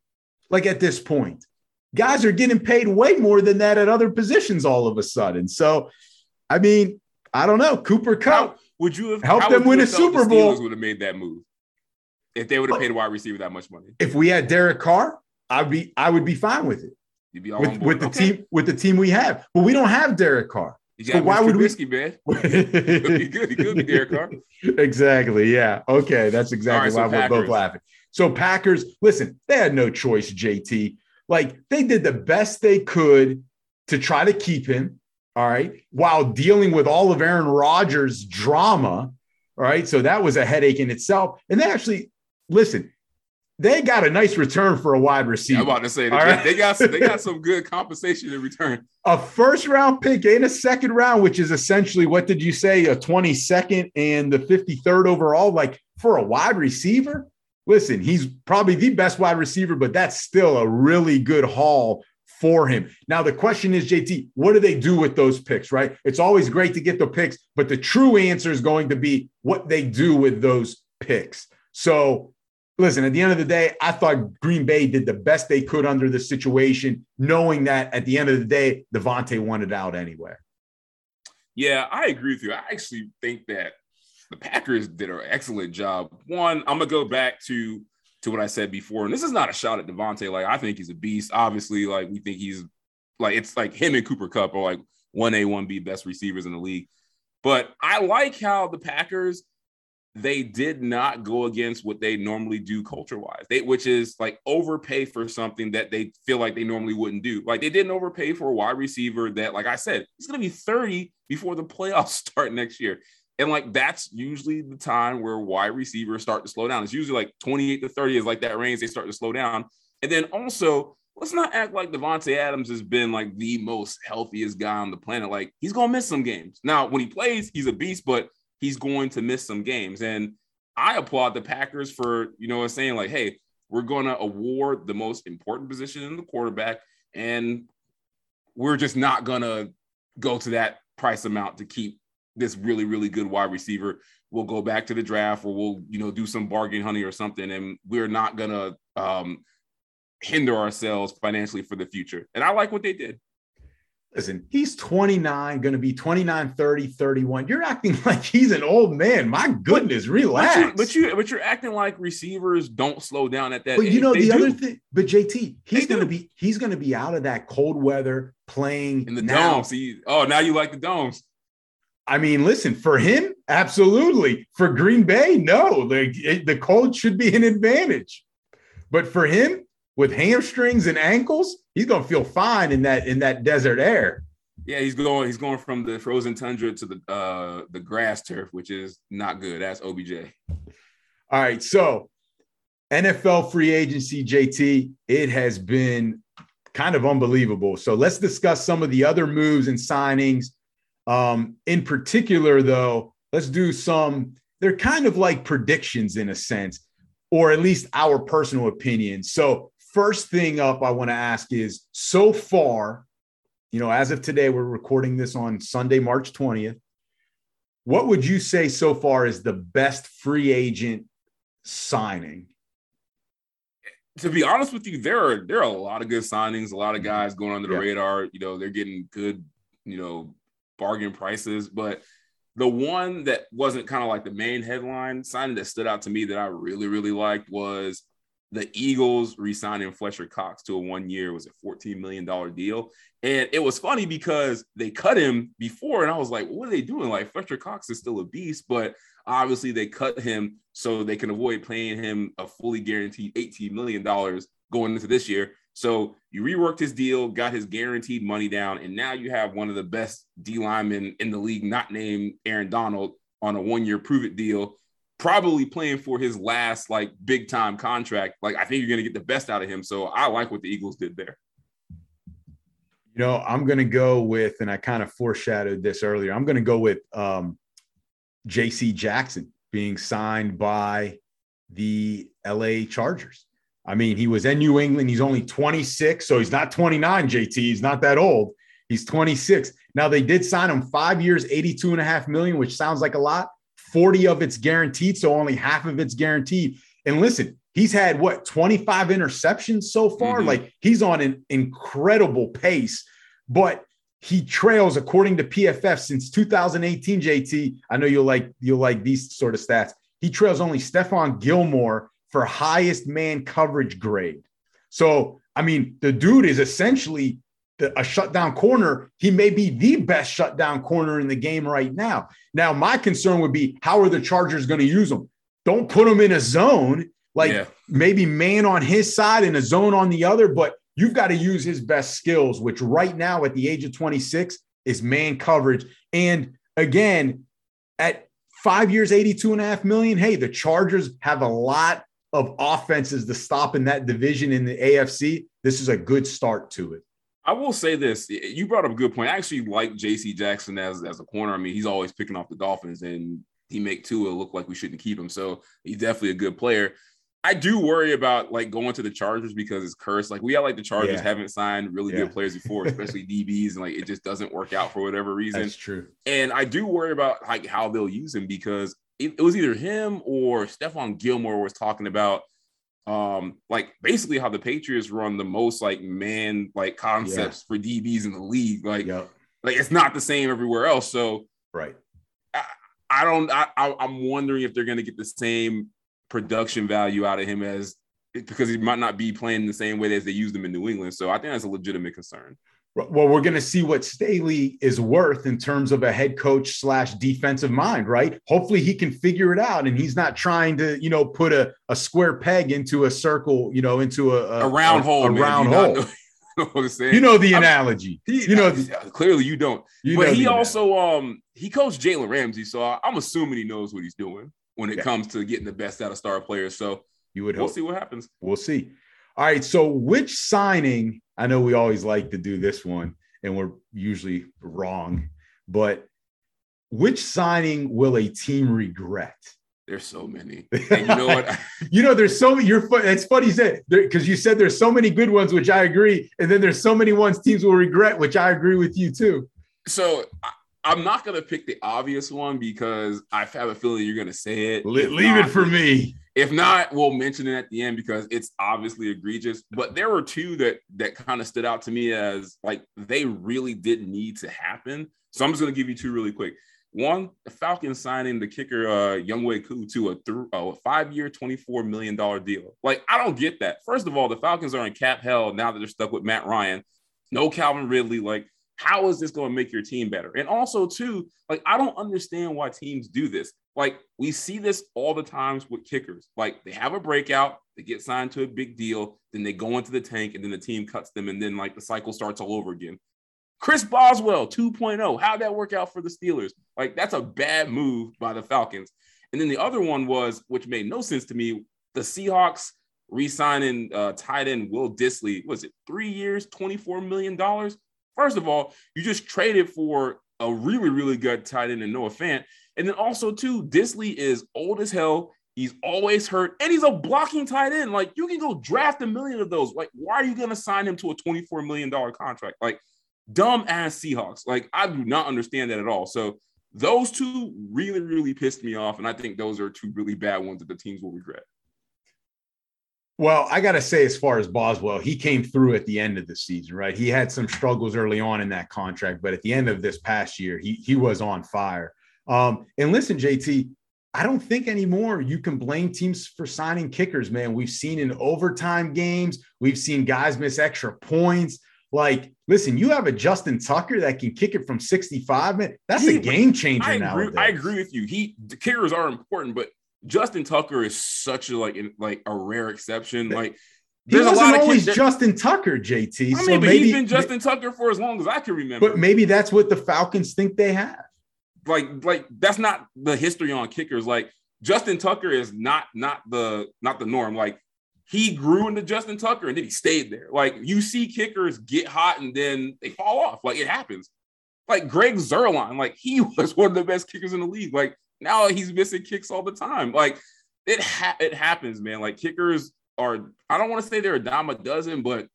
Speaker 1: Like at this point, guys are getting paid way more than that at other positions all of a sudden. So, I mean, I don't know. Cooper
Speaker 2: Kupp. Would you have helped
Speaker 1: them win a Super Bowl.
Speaker 2: Would have made that move if they would have paid a wide receiver that much money.
Speaker 1: if we had Derek Carr, I'd be I would be fine with it
Speaker 2: You'd be all
Speaker 1: with, with the
Speaker 2: Okay.
Speaker 1: team with the team we have. But we don't have Derek Carr. So why would we-
Speaker 2: Trubisky, man? Could be good. He could be Derek Carr.
Speaker 1: exactly. Yeah. Okay. That's exactly
Speaker 2: right, so
Speaker 1: why we're both laughing. So Packers, listen, they had no choice, JT. Like they did the best they could to try to keep him. All right. While dealing with all of Aaron Rodgers' drama. All right. So that was a headache in itself. And they actually, listen, they got a nice return for a wide receiver.
Speaker 2: I'm about to say that
Speaker 1: right.
Speaker 2: they got some, they got some good compensation in return.
Speaker 1: a first round pick and a second round, which is essentially what did you say, a 22nd and the 53rd overall, like for a wide receiver. Listen, he's probably the best wide receiver, but that's still a really good haul for him. Now, the question is, JT, what do they do with those picks, right? It's always great to get the picks, but the true answer is going to be what they do with those picks. So, listen, at the end of the day, I thought Green Bay did the best they could under the situation, knowing that at the end of the day, Davante wanted out anyway.
Speaker 2: Yeah, I agree with you. I actually think that the Packers did an excellent job. One, I'm gonna go back to to what I said before, and this is not a shot at Davante. Like I think he's a beast. Obviously, like we think he's like it's like him and Cooper Kupp are like one A, one B best receivers in the league. But I like how the Packers they did not go against what they normally do culture wise. They which is like overpay for something that they feel like they normally wouldn't do. Like they didn't overpay for a wide receiver that, like I said, he's gonna be 30 before the playoffs start next year. And like that's usually the time where wide receivers start to slow down. It's usually like 28 to 30 is like that range, they start to slow down. And then also let's not act like Davante Adams has been like the most healthiest guy on the planet. Like he's gonna miss some games. Now, when he plays, he's a beast, but he's going to miss some games. And I applaud the Packers for, you know, saying like, hey, we're going to award the most important position in the quarterback, and we're just not going to go to that price amount to keep this really, really good wide receiver. We'll go back to the draft, or we'll, you know, do some bargain honey or something, and we're not going to um, hinder ourselves financially for the future. And I like what they did.
Speaker 1: Listen, he's 29, going to be 29, 30, 31. You're acting like he's an old man. My goodness, relax.
Speaker 2: But, you, but you but you're acting like receivers don't slow down at that.
Speaker 1: But you know the do. other thing, but JT, he's going to be he's to be out of that cold weather playing
Speaker 2: in the now. dome. See, oh, now you like the domes.
Speaker 1: I mean, listen, for him, absolutely. For Green Bay, no. The, the cold should be an advantage. But for him, with hamstrings and ankles, he's gonna feel fine in that in that desert air.
Speaker 2: Yeah, he's going. He's going from the frozen tundra to the uh the grass turf, which is not good. That's OBJ.
Speaker 1: All right, so NFL free agency, JT, it has been kind of unbelievable. So let's discuss some of the other moves and signings. Um, in particular, though, let's do some. They're kind of like predictions in a sense, or at least our personal opinions. So first thing up I want to ask is so far, you know, as of today, we're recording this on Sunday, March 20th. What would you say so far is the best free agent signing?
Speaker 2: To be honest with you, there are there are a lot of good signings, a lot of guys going under the yeah. radar. You know, they're getting good, you know, bargain prices. But the one that wasn't kind of like the main headline signing that stood out to me that I really, really liked was the Eagles re-signing Fletcher Cox to a one-year was a $14 million deal. And it was funny because they cut him before, and I was like, what are they doing? Like Fletcher Cox is still a beast, but obviously they cut him so they can avoid paying him a fully guaranteed $18 million going into this year. So you reworked his deal, got his guaranteed money down, and now you have one of the best D linemen in the league, not named Aaron Donald, on a one-year prove it deal probably playing for his last like big time contract. Like I think you're going to get the best out of him. So I like what the Eagles did there.
Speaker 1: You know, I'm going to go with, and I kind of foreshadowed this earlier. I'm going to go with um, J.C. Jackson being signed by the L.A. Chargers. I mean, he was in New England. He's only 26, so he's not 29. JT, he's not that old. He's 26. Now they did sign him five years, 82 and a half million, which sounds like a lot. 40 of it's guaranteed, so only half of it's guaranteed. And listen, he's had what 25 interceptions so far. Mm-hmm. Like he's on an incredible pace, but he trails according to PFF since 2018. JT, I know you'll like you'll like these sort of stats. He trails only Stephon Gilmore for highest man coverage grade. So I mean, the dude is essentially the, a shutdown corner, he may be the best shutdown corner in the game right now. Now, my concern would be how are the Chargers going to use him? Don't put him in a zone, like yeah. maybe man on his side and a zone on the other, but you've got to use his best skills, which right now at the age of 26 is man coverage. And again, at five years, 82 and a half million, hey, the Chargers have a lot of offenses to stop in that division in the AFC. This is a good start to it.
Speaker 2: I will say this: you brought up a good point. I actually like J.C. Jackson as as a corner. I mean, he's always picking off the Dolphins, and he make Tua look like we shouldn't keep him. So he's definitely a good player. I do worry about like going to the Chargers because it's cursed. Like we have like the Chargers yeah. haven't signed really yeah. good players before, especially DBs, and like it just doesn't work out for whatever reason.
Speaker 1: That's true.
Speaker 2: And I do worry about like how they'll use him because it, was either him or Stephon Gilmore was talking about um like basically how the Patriots run the most like man like concepts yeah. for DBs in the league. Like, yep. like it's not the same everywhere else. So
Speaker 1: right.
Speaker 2: I, I don't I, I'm wondering if they're gonna get the same production value out of him as because he might not be playing the same way as they used him in New England. So I think that's a legitimate concern.
Speaker 1: Well, we're going to see what Staley is worth in terms of a head coach slash defensive mind, right? Hopefully he can figure it out and he's not trying to, you know, put a, a square peg into a circle, you know, into a,
Speaker 2: a, a round hole.
Speaker 1: A
Speaker 2: man.
Speaker 1: round
Speaker 2: you
Speaker 1: hole.
Speaker 2: Know, you, know
Speaker 1: you know the analogy.
Speaker 2: He,
Speaker 1: you know,
Speaker 2: clearly you don't.
Speaker 1: You
Speaker 2: but he also um he coached Jalen Ramsey, so I'm assuming he knows what he's doing when it yeah. comes to getting the best out of star players. So
Speaker 1: you would
Speaker 2: we'll
Speaker 1: hope.
Speaker 2: see what happens.
Speaker 1: We'll see. All right. So which signing? I know we always like to do this one, and we're usually wrong, but which signing will a team regret?
Speaker 2: There's so many. And you know what?
Speaker 1: you know, there's so many. You're. It's funny you said because you said there's so many good ones, which I agree, and then there's so many ones teams will regret, which I agree with you too.
Speaker 2: So I'm not gonna pick the obvious one because I have a feeling you're gonna say it.
Speaker 1: Leave not, it for me.
Speaker 2: If not, we'll mention it at the end because it's obviously egregious. But there were two that that kind of stood out to me as like they really didn't need to happen. So I'm just gonna give you two really quick. One, the Falcons signing the kicker uh Younghoe Koo to a, a five-year, $24 million deal. Like, I don't get that. First of all, the Falcons are in cap hell now that they're stuck with Matt Ryan. No Calvin Ridley. Like, how is this going to make your team better? And also, too, like I don't understand why teams do this. Like we see this all the times with kickers. Like they have a breakout, they get signed to a big deal, then they go into the tank, and then the team cuts them, and then like the cycle starts all over again. Chris Boswell 2.0. How'd that work out for the Steelers? Like that's a bad move by the Falcons. And then the other one was, which made no sense to me, the Seahawks re-signing uh, tight end Will Dissly. Was it three years, $24 million? First of all, you just traded for a really, really good tight end in Noah Fant. And then also, too, Dissly is old as hell. He's always hurt, and he's a blocking tight end. Like you can go draft a million of those. Like, why are you to sign him to a $24 million contract? Like, dumb ass Seahawks. Like, I do not understand that at all. So those two really, really pissed me off. And I think those are two really bad ones that the teams will regret.
Speaker 1: Well, I got to say, as far as Boswell, he came through at the end of the season, right? He had some struggles early on in that contract, but at the end of this past year, he he was on fire. Um, and listen, JT, I don't think anymore you can blame teams for signing kickers, man. We've seen in overtime games, we've seen guys miss extra points. Like, listen, you have a Justin Tucker that can kick it from 65, man. That's he, a game changer
Speaker 2: I
Speaker 1: now.
Speaker 2: I agree with you. He the kickers are important, but Justin Tucker is such a like like a rare exception. Like
Speaker 1: there's a lot of always Justin Tucker, JT.
Speaker 2: I mean, so but maybe, he's been Justin Tucker for as long as I can remember.
Speaker 1: But maybe that's what the Falcons think they have.
Speaker 2: Like, like that's not the history on kickers. Like Justin Tucker is not not the not the norm. Like he grew into Justin Tucker and then he stayed there. Like you see kickers get hot and then they fall off. Like it happens. Like Greg Zuerlein, like he was one of the best kickers in the league. Like now he's missing kicks all the time. Like it ha- it happens, man. Like kickers are I don't want to say they're a dime a dozen, but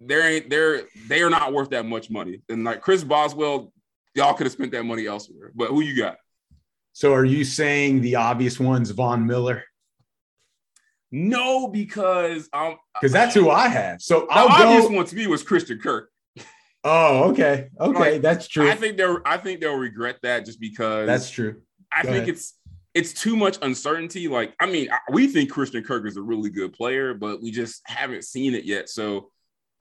Speaker 2: they're ain't they're they are not worth that much money. And like Chris Boswell, y'all could have spent that money elsewhere. But who you got?
Speaker 1: So are you saying the obvious one's Von Miller?
Speaker 2: No, because um
Speaker 1: because that's who I have. So
Speaker 2: the I'll obvious go... one to me was Christian Kirk.
Speaker 1: Oh, okay, okay, like, that's true.
Speaker 2: I think they'll I think they'll regret that just because
Speaker 1: that's true.
Speaker 2: I Go think ahead. it's it's too much uncertainty. Like, I mean, we think Christian Kirk is a really good player, but we just haven't seen it yet. So,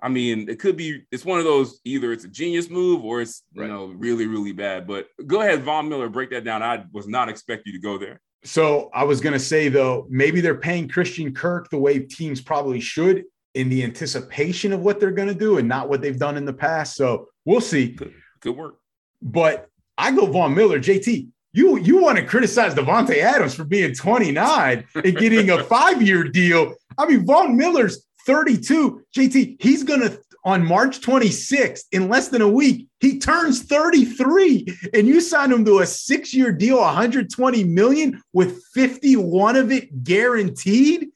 Speaker 2: I mean, it could be it's one of those either it's a genius move or it's right. you know really really bad. But go ahead, Von Miller, break that down. I was not expect you to go there.
Speaker 1: So I was going to say though, maybe they're paying Christian Kirk the way teams probably should in the anticipation of what they're going to do and not what they've done in the past. So we'll see.
Speaker 2: Good, good work.
Speaker 1: But I go Von Miller, JT you you want to criticize Davante Adams for being 29 and getting a five-year deal. I mean, Von Miller's 32. JT, he's gonna on March 26th, in less than a week, he turns 33. And you signed him to a six-year deal, 120 million with 51 of it guaranteed.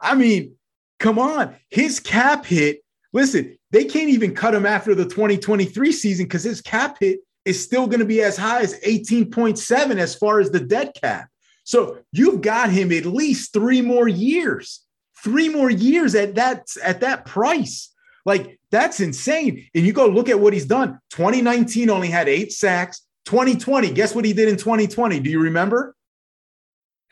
Speaker 1: I mean, come on, his cap hit. Listen, they can't even cut him after the 2023 season because his cap hit is still going to be as high as 18.7 as far as the dead cap. So you've got him at least three more years, three more years at that at that price. Like that's insane. And you go look at what he's done. 2019 only had eight sacks. 2020, guess what he did in 2020? Do you remember?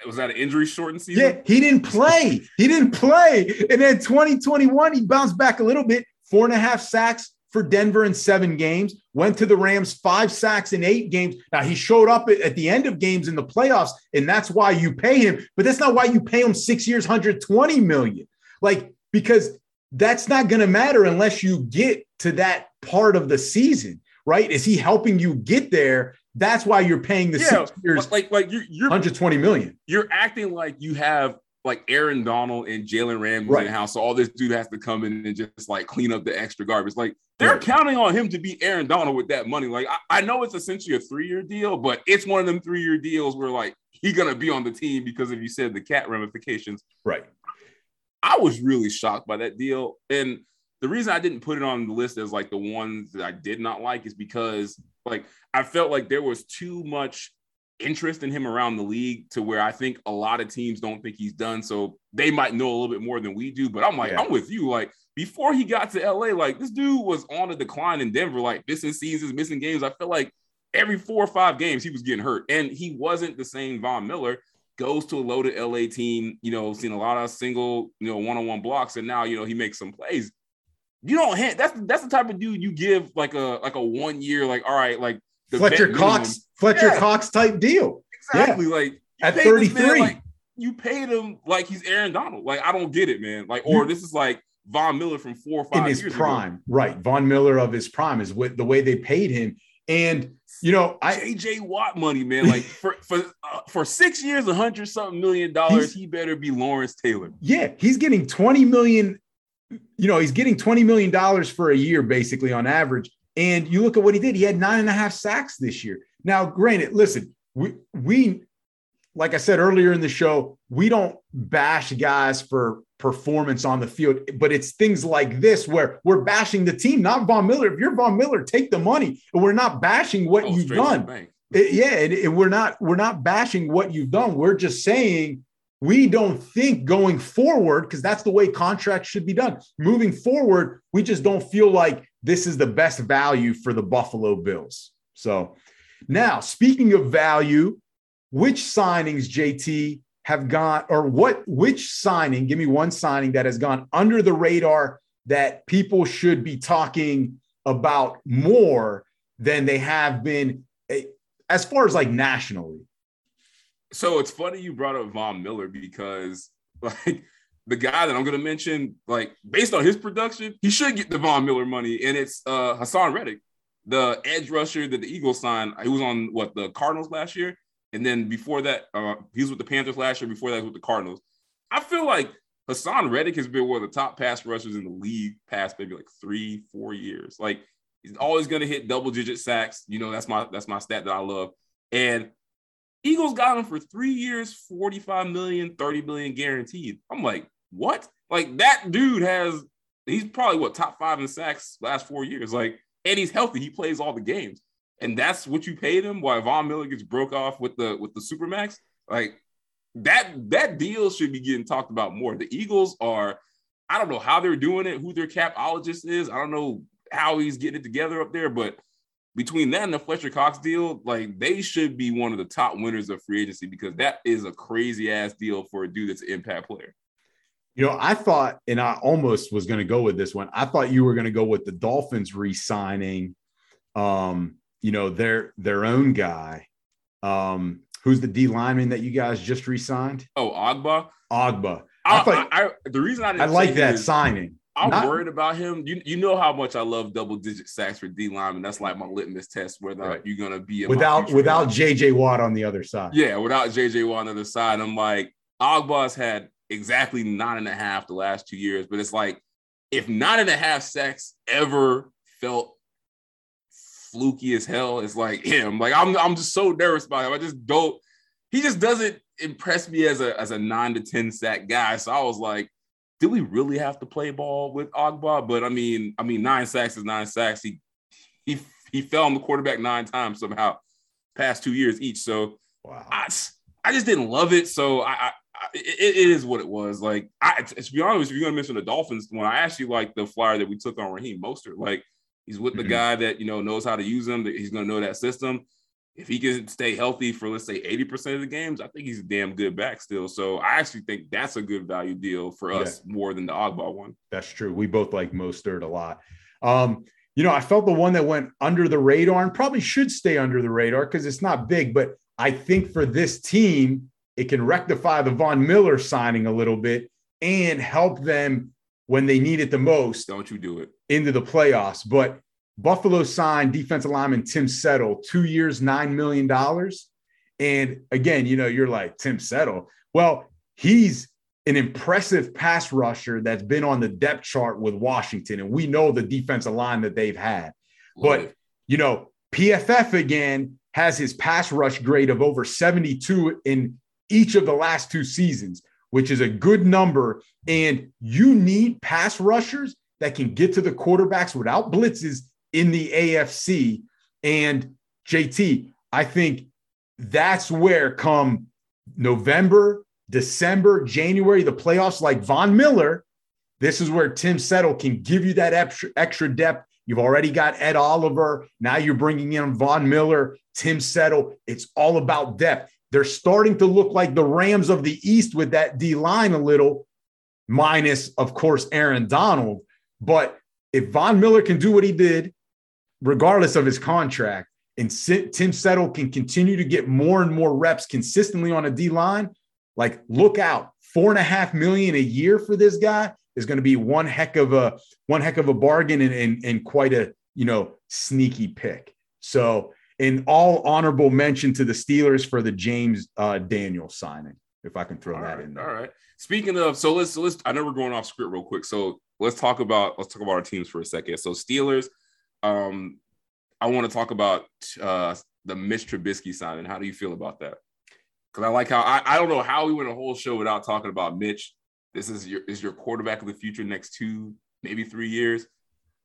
Speaker 2: Was that an injury shortened season?
Speaker 1: Yeah, he didn't play. he didn't play. And then 2021, he bounced back a little bit, four and a half sacks, for Denver in seven games, went to the Rams five sacks in eight games. Now he showed up at, the end of games in the playoffs, and that's why you pay him, but that's not why you pay him six years, 120 million. Like, because that's not going to matter unless you get to that part of the season, right? Is he helping you get there? That's why you're paying the yeah, six years,
Speaker 2: like like you're, you're
Speaker 1: 120 million.
Speaker 2: You're acting like you have like Aaron Donald and Jalen Ramsey right. in the house. So all this dude has to come in and just like clean up the extra garbage. Like they're counting on him to be Aaron Donald with that money. Like I, I know it's essentially a three-year deal, but it's one of them three-year deals where like he's gonna be on the team because of you said the cat ramifications.
Speaker 1: Right.
Speaker 2: I was really shocked by that deal. And the reason I didn't put it on the list as like the ones that I did not like is because like I felt like there was too much interest in him around the league to where I think a lot of teams don't think he's done. So they might know a little bit more than we do. But I'm like, yeah. I'm with you. Like before he got to LA, like this dude was on a decline in Denver, like missing seasons, missing games. I feel like every four or five games he was getting hurt. And he wasn't the same Von Miller. Goes to a loaded LA team, you know, seen a lot of single, you know, one-on-one blocks, and now you know he makes some plays. You don't hand that's that's the type of dude you give like a like a one year, like all right, like
Speaker 1: Fletcher Cox, Fletcher yeah. Cox type deal.
Speaker 2: Exactly. Yeah. Like at 33. Like, you paid him like he's Aaron Donald. Like, I don't get it, man. Like, or this is like Von Miller from four or five
Speaker 1: in his prime. Ago. Right. Von Miller of his prime is what the way they paid him. And you know, I
Speaker 2: JJ Watt money, man. Like for for uh, for six years, a hundred something million dollars, he better be Lawrence Taylor.
Speaker 1: Yeah, he's getting 20 million. You know, he's getting 20 million dollars for a year, basically on average. And you look at what he did, he had nine and a half sacks this year. Now, granted, listen, we we like I said earlier in the show, we don't bash guys for performance on the field, but it's things like this where we're bashing the team, not Von Miller. If you're Von Miller, take the money. And we're not bashing what oh, you've done. It, yeah, and, and we're not we're not bashing what you've done. We're just saying we don't think going forward because that's the way contracts should be done. Moving forward, we just don't feel like this is the best value for the Buffalo Bills. So now, speaking of value, which signings, JT, have gone, or what, which signing, give me one signing that has gone under the radar that people should be talking about more than they have been eh, as far as like nationally?
Speaker 2: So it's funny you brought up Von Miller because, like, the guy that I'm going to mention, like based on his production, he should get the Von Miller money, and it's uh, Haason Reddick, the edge rusher that the Eagles signed. He was on what the Cardinals last year, and then before that, uh, he was with the Panthers last year. Before that, was with the Cardinals. I feel like Haason Reddick has been one of the top pass rushers in the league past maybe like three, four years. Like he's always going to hit double digit sacks. You know, that's my that's my stat that I love. And Eagles got him for three years, 45 million, 30 million guaranteed. I'm like, what? Like that dude has he's probably what top five in sacks last four years. Like, and he's healthy. He plays all the games. And that's what you paid him while Von Miller gets broke off with the with the Supermax. Like that that deal should be getting talked about more. The Eagles are, I don't know how they're doing it, who their capologist is. I don't know how he's getting it together up there, but between that and the Fletcher Cox deal, like they should be one of the top winners of free agency because that is a crazy ass deal for a dude that's an impact player.
Speaker 1: You know, I thought, and I almost was going to go with this one. I thought you were going to go with the Dolphins re-signing, um, you know, their their own guy. Um, who's the D lineman that you guys just re-signed?
Speaker 2: Oh, Ogbah.
Speaker 1: Ogbah.
Speaker 2: I, I thought I, I, the reason I I
Speaker 1: like that is, signing.
Speaker 2: I'm Not, worried about him. You you know how much I love double digit sacks for D lineman. That's like my litmus test whether right. you're gonna be
Speaker 1: without without JJ Watt on the other side.
Speaker 2: Yeah, without JJ Watt on the other side. I'm like Ogbah's had exactly nine and a half the last two years, but it's like if nine and a half sacks ever felt fluky as hell, it's like him. Like I'm I'm just so nervous about him. I just don't. He just doesn't impress me as a as a nine to ten sack guy. So I was like do we really have to play ball with Ogbah? But I mean, I mean, nine sacks is nine sacks. He he he fell on the quarterback nine times somehow, past two years each. So wow. I, I just didn't love it. So I, I it, it is what it was. Like I to be honest, if you're gonna mention the Dolphins, when I actually like the flyer that we took on Raheem Mostert, like he's with the mm-hmm. guy that you know knows how to use him. That he's gonna know that system if he can stay healthy for let's say 80% of the games, I think he's a damn good back still. So I actually think that's a good value deal for us yeah. more than the Ogbah one.
Speaker 1: That's true. We both like Mostert a lot. Um, you know, I felt the one that went under the radar and probably should stay under the radar because it's not big. But I think for this team, it can rectify the Von Miller signing a little bit and help them when they need it the most.
Speaker 2: Don't you do it
Speaker 1: into the playoffs. But Buffalo signed defensive lineman Tim Settle, two years, $9 million. And again, you know, you're like, Tim Settle. Well, he's an impressive pass rusher that's been on the depth chart with Washington. And we know the defensive line that they've had. but, you know, PFF again has his pass rush grade of over 72 in each of the last two seasons, which is a good number. And you need pass rushers that can get to the quarterbacks without blitzes in the AFC. And JT, I think that's where come November, December, January, the playoffs, like Von Miller, this is where Tim Settle can give you that extra, depth. You've already got Ed Oliver. Now you're bringing in Von Miller, Tim Settle. It's all about depth. They're starting to look like the Rams of the East with that D line a little, minus, of course, Aaron Donald. But if Von Miller can do what he did, regardless of his contract, and Tim Settle can continue to get more and more reps consistently on a D line, like look out. Four and a half million a year for this guy is going to be one heck of a one heck of a bargain and, and, and quite a you know sneaky pick. So in all honorable mention to the Steelers for the James uh, Daniel signing, if I can throw
Speaker 2: all
Speaker 1: that
Speaker 2: right,
Speaker 1: in there.
Speaker 2: All right. Speaking of, so let's let's. I know we're going off script real quick, so let's talk about let's talk about our teams for a second. So Steelers, um, I want to talk about uh, the Mitch Trubisky signing. How do you feel about that? Because I like how I, I don't know how we went a whole show without talking about Mitch. This is your is your quarterback of the future next two maybe three years.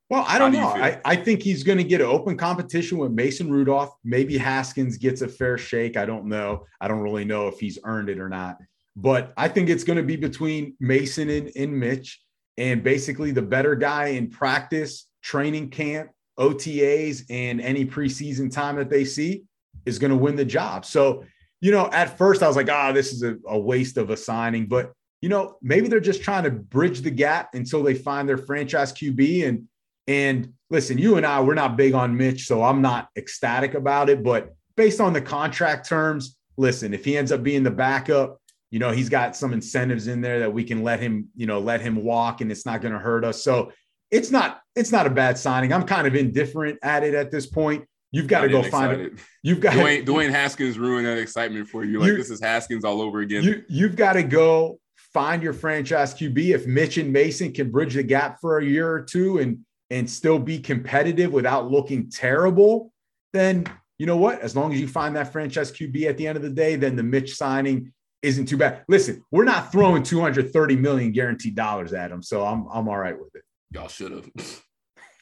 Speaker 1: Well, I don't do know. I, I think he's going to get an open competition with Mason Rudolph. Maybe Haskins gets a fair shake. I don't know. I don't really know if he's earned it or not. But I think it's going to be between Mason and, and Mitch. And basically, the better guy in practice, training camp, OTAs, and any preseason time that they see is going to win the job. So, you know, at first I was like, ah, oh, this is a, a waste of a signing. But, you know, maybe they're just trying to bridge the gap until they find their franchise QB. And, and listen, you and I, we're not big on Mitch, so I'm not ecstatic about it. But based on the contract terms, listen, if he ends up being the backup, you know, he's got some incentives in there that we can let him, you know, let him walk and it's not going to hurt us. So it's not, it's not a bad signing. I'm kind of indifferent at it at this point. You've got to go find it. You've got
Speaker 2: Dwayne, Dwayne Haskins ruined that excitement for you. Like you, this is Haskins all over again.
Speaker 1: You, you've got to go find your franchise QB. If Mitch and Mason can bridge the gap for a year or two and and still be competitive without looking terrible, then you know what? As long as you find that franchise QB at the end of the day, then the Mitch signing isn't too bad. Listen, we're not throwing 230 million guaranteed dollars at him, so I'm I'm all right with it.
Speaker 2: Y'all should have.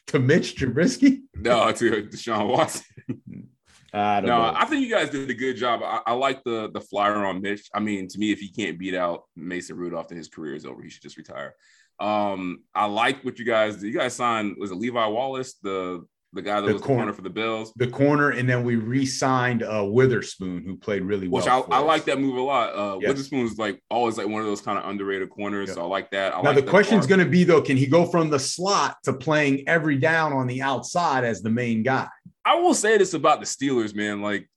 Speaker 1: to Mitch Trubisky?
Speaker 2: No, to Deshaun Watson.
Speaker 1: I no,
Speaker 2: know. I think you guys did a good job. I, I, like the the flyer on Mitch. I mean, to me, if he can't beat out Mason Rudolph, then his career is over. He should just retire. Um, I like what you guys did. You guys signed was it Levi Wallace, the the guy that the was corner, the corner for the Bills,
Speaker 1: the corner, and then we re-signed uh, Witherspoon, who played really well.
Speaker 2: Which I, I like that move a lot. Uh, yes. Witherspoon is like always like one of those kind of underrated corners, so I like that. I
Speaker 1: now
Speaker 2: like
Speaker 1: the question's going to be though, can he go from the slot to playing every down on the outside as the main guy?
Speaker 2: I will say this about the Steelers, man. Like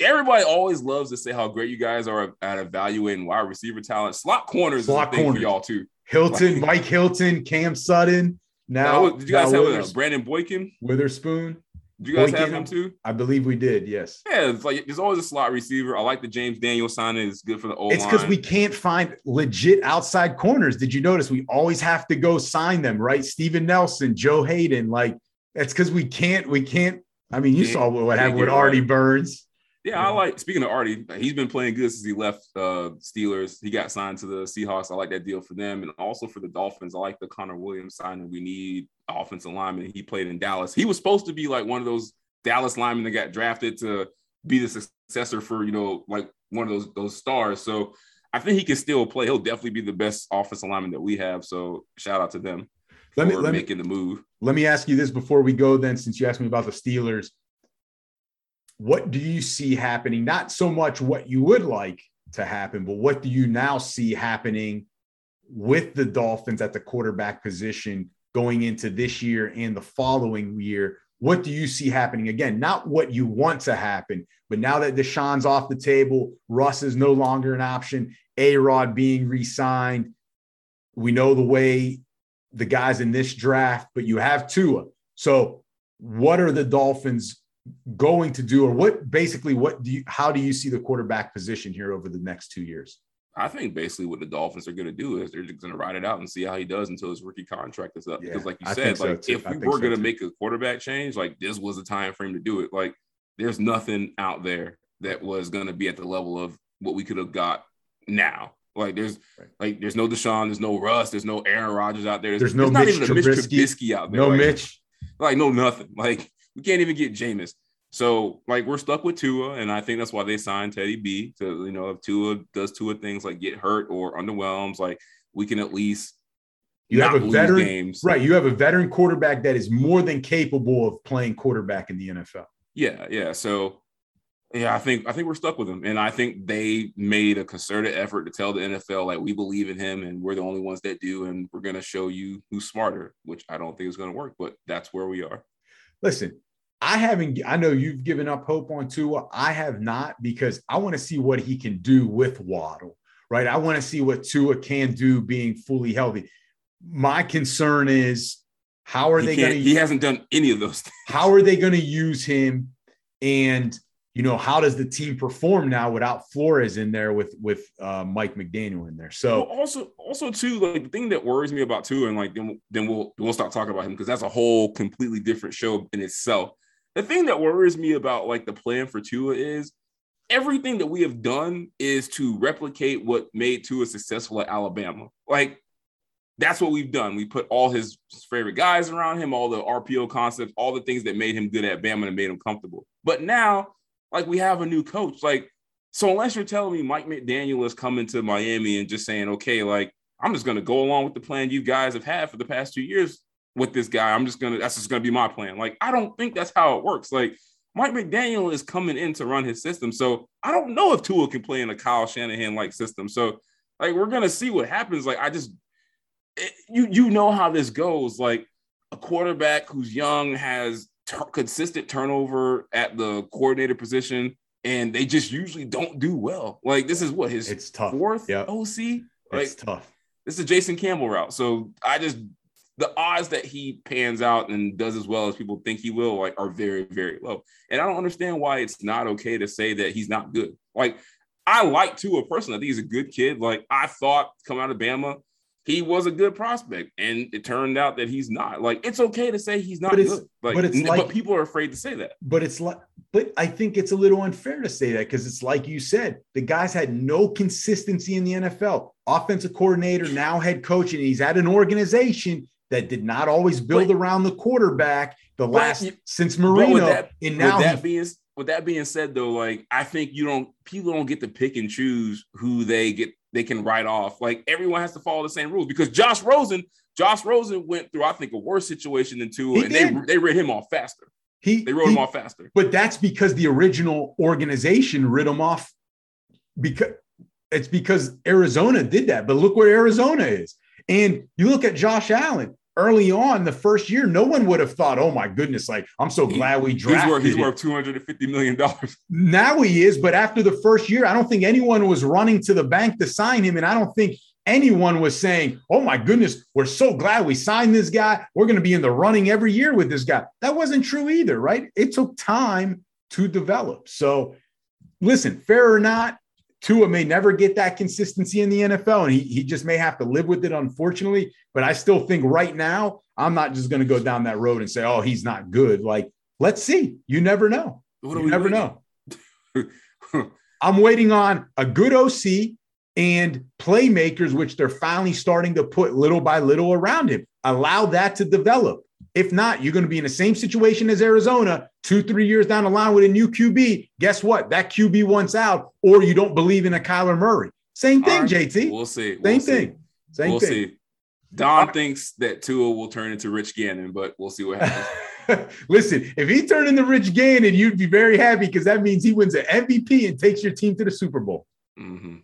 Speaker 2: everybody always loves to say how great you guys are at evaluating wide receiver talent. Slot corners slot is a thing corners. for y'all too.
Speaker 1: Hilton, like, Mike Hilton, Cam Sutton. Now,
Speaker 2: did you guys have Withers- Brandon Boykin?
Speaker 1: Witherspoon.
Speaker 2: Did you guys Boykin, have him too?
Speaker 1: I believe we did. Yes.
Speaker 2: Yeah, it's like there's always a slot receiver. I like the James Daniel signing. It's good for the old.
Speaker 1: It's because we can't find legit outside corners. Did you notice we always have to go sign them, right? Steven Nelson, Joe Haden. Like that's because we can't. We can't. I mean, you saw what, what happened with Artie Burns.
Speaker 2: Yeah, I like speaking of Artie, he's been playing good since he left uh Steelers. He got signed to the Seahawks. I like that deal for them. And also for the Dolphins. I like the Connor Williams signing. We need offensive lineman. He played in Dallas. He was supposed to be like one of those Dallas linemen that got drafted to be the successor for, you know, like one of those those stars. So I think he can still play. He'll definitely be the best offensive lineman that we have. So shout out to them let me, let making me, the move.
Speaker 1: Let me ask you this before we go then, since you asked me about the Steelers what do you see happening? Not so much what you would like to happen, but what do you now see happening with the Dolphins at the quarterback position going into this year and the following year. What do you see happening again? Not what you want to happen, but now that Deshaun's off the table, Russ is no longer an option, A Rod being re signed. We know the way the guys in this draft, but you have Tua. So, what are the Dolphins going to do, or what basically what do you how do you see the quarterback position here over the next two years?
Speaker 2: I think basically what the Dolphins are going to do is they're just going to ride it out and see how he does until his rookie contract is up. Yeah, because, like you I said, like so if we were so going to make a quarterback change, like this was the time frame to do it. Like there's nothing out there that was going to be at the level of what we could have got now. Like there's right. like there's no Deshaun, there's no Russ, there's no Aaron Rodgers out there. There's,
Speaker 1: there's no
Speaker 2: there's
Speaker 1: Mitch
Speaker 2: not even a Mitch Trubisky out there.
Speaker 1: No
Speaker 2: like,
Speaker 1: Mitch.
Speaker 2: Like no nothing. Like we can't even get Jameis. So like we're stuck with Tua, and I think that's why they signed Teddy B. To you know, if Tua does Tua things like get hurt or underwhelms, like we can at least
Speaker 1: you have a veteran games. right. You have a veteran quarterback that is more than capable of playing quarterback in the NFL.
Speaker 2: Yeah, yeah. So yeah, I think I think we're stuck with him, and I think they made a concerted effort to tell the NFL like we believe in him, and we're the only ones that do, and we're going to show you who's smarter, which I don't think is going to work, but that's where we are.
Speaker 1: Listen, I haven't, I know you've given up hope on Tua. I have not because I want to see what he can do with Waddle, right? I want to see what Tua can do being fully healthy. My concern is how are he they going to?
Speaker 2: He hasn't done any of those things.
Speaker 1: How are they going to use him? And you know, how does the team perform now without Flores in there with with uh, Mike McDaniel in there? So
Speaker 2: well, also also too, like the thing that worries me about Tua and like then then we'll we'll start talking about him because that's a whole completely different show in itself the thing that worries me about like the plan for Tua is everything that we have done is to replicate what made Tua successful at Alabama. Like that's what we've done. We put all his favorite guys around him, all the RPO concepts, all the things that made him good at Bama and made him comfortable. But now, like we have a new coach. Like, so unless you're telling me Mike McDaniel is coming to Miami and just saying, okay, like I'm just gonna go along with the plan you guys have had for the past two years, with this guy. I'm just gonna that's just gonna be my plan. Like, I don't think that's how it works. Like Mike McDaniel is coming in to run his system. So I don't know if Tua can play in a Kyle Shanahan like system. So like we're gonna see what happens. Like I just it, you you know how this goes. Like a quarterback who's young has consistent turnover at the coordinator position, and they just usually don't do well. Like this is what his
Speaker 1: it's tough.
Speaker 2: fourth
Speaker 1: yep.
Speaker 2: OC.
Speaker 1: Like, it's tough.
Speaker 2: This is Jason Campbell route. So I just the odds that he pans out and does as well as people think he will like are very very low. And i don't understand why it's not okay to say that he's not good. Like i like to a person i think he's a good kid. Like i thought coming out of bama he was a good prospect and it turned out that he's not. Like it's okay to say he's not but good like, but it's like, but people are afraid to say that.
Speaker 1: But it's like but i think it's a little unfair to say that because it's like you said the guys had no consistency in the nfl offensive coordinator now head coach and he's at an organization that did not always build but, around the quarterback the last since Marino. That, and now
Speaker 2: with that being with that being said, though, like I think you don't people don't get to pick and choose who they get they can write off. Like everyone has to follow the same rules because Josh Rosen, Josh Rosen went through I think a worse situation than Tua, and did. they they read him off faster. He they wrote he, him off faster.
Speaker 1: But that's because the original organization writ him off because it's because Arizona did that. But look where Arizona is. And you look at Josh Allen early on the first year, no one would have thought, oh my goodness, like I'm so glad we drafted.
Speaker 2: He's worth, he's worth $250 million.
Speaker 1: Now he is, but after the first year, I don't think anyone was running to the bank to sign him. And I don't think anyone was saying, oh my goodness, we're so glad we signed this guy. We're going to be in the running every year with this guy. That wasn't true either, right? It took time to develop. So listen, fair or not, Tua may never get that consistency in the NFL, and he, he just may have to live with it, unfortunately. But I still think right now, I'm not just going to go down that road and say, oh, he's not good. Like, let's see. You never know. You never waiting? know. I'm waiting on a good OC and playmakers, which they're finally starting to put little by little around him. Allow that to develop. If not, you're going to be in the same situation as Arizona two, three years down the line with a new QB. Guess what? That QB wants out, or you don't believe in a Kyler Murray. Same thing, right. JT.
Speaker 2: We'll see.
Speaker 1: Same
Speaker 2: we'll
Speaker 1: thing. See. Same
Speaker 2: we'll
Speaker 1: thing.
Speaker 2: See. Don thinks that Tua will turn into Rich Gannon, but we'll see what happens.
Speaker 1: Listen, if he turned into Rich Gannon, you'd be very happy because that means he wins an MVP and takes your team to the Super Bowl.
Speaker 2: Mm-hmm.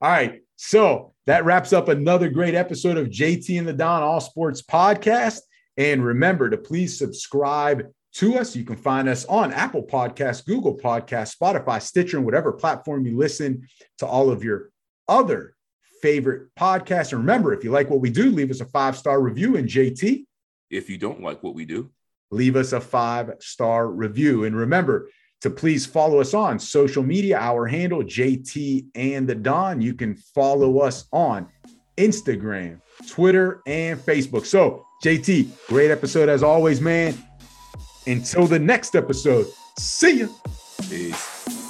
Speaker 1: All right. So that wraps up another great episode of JT and the Don All Sports Podcast. And remember to please subscribe to us. You can find us on Apple Podcasts, Google Podcasts, Spotify, Stitcher, and whatever platform you listen to all of your other favorite podcasts. And remember, if you like what we do, leave us a five star review. And JT,
Speaker 2: If you don't like what we do,
Speaker 1: leave us a five star review. And remember to please follow us on social media. Our handle, JT and the Don. You can follow us on Instagram, Twitter, and Facebook. So, JT, great episode as always, man. Until the next episode, see ya.
Speaker 2: peace.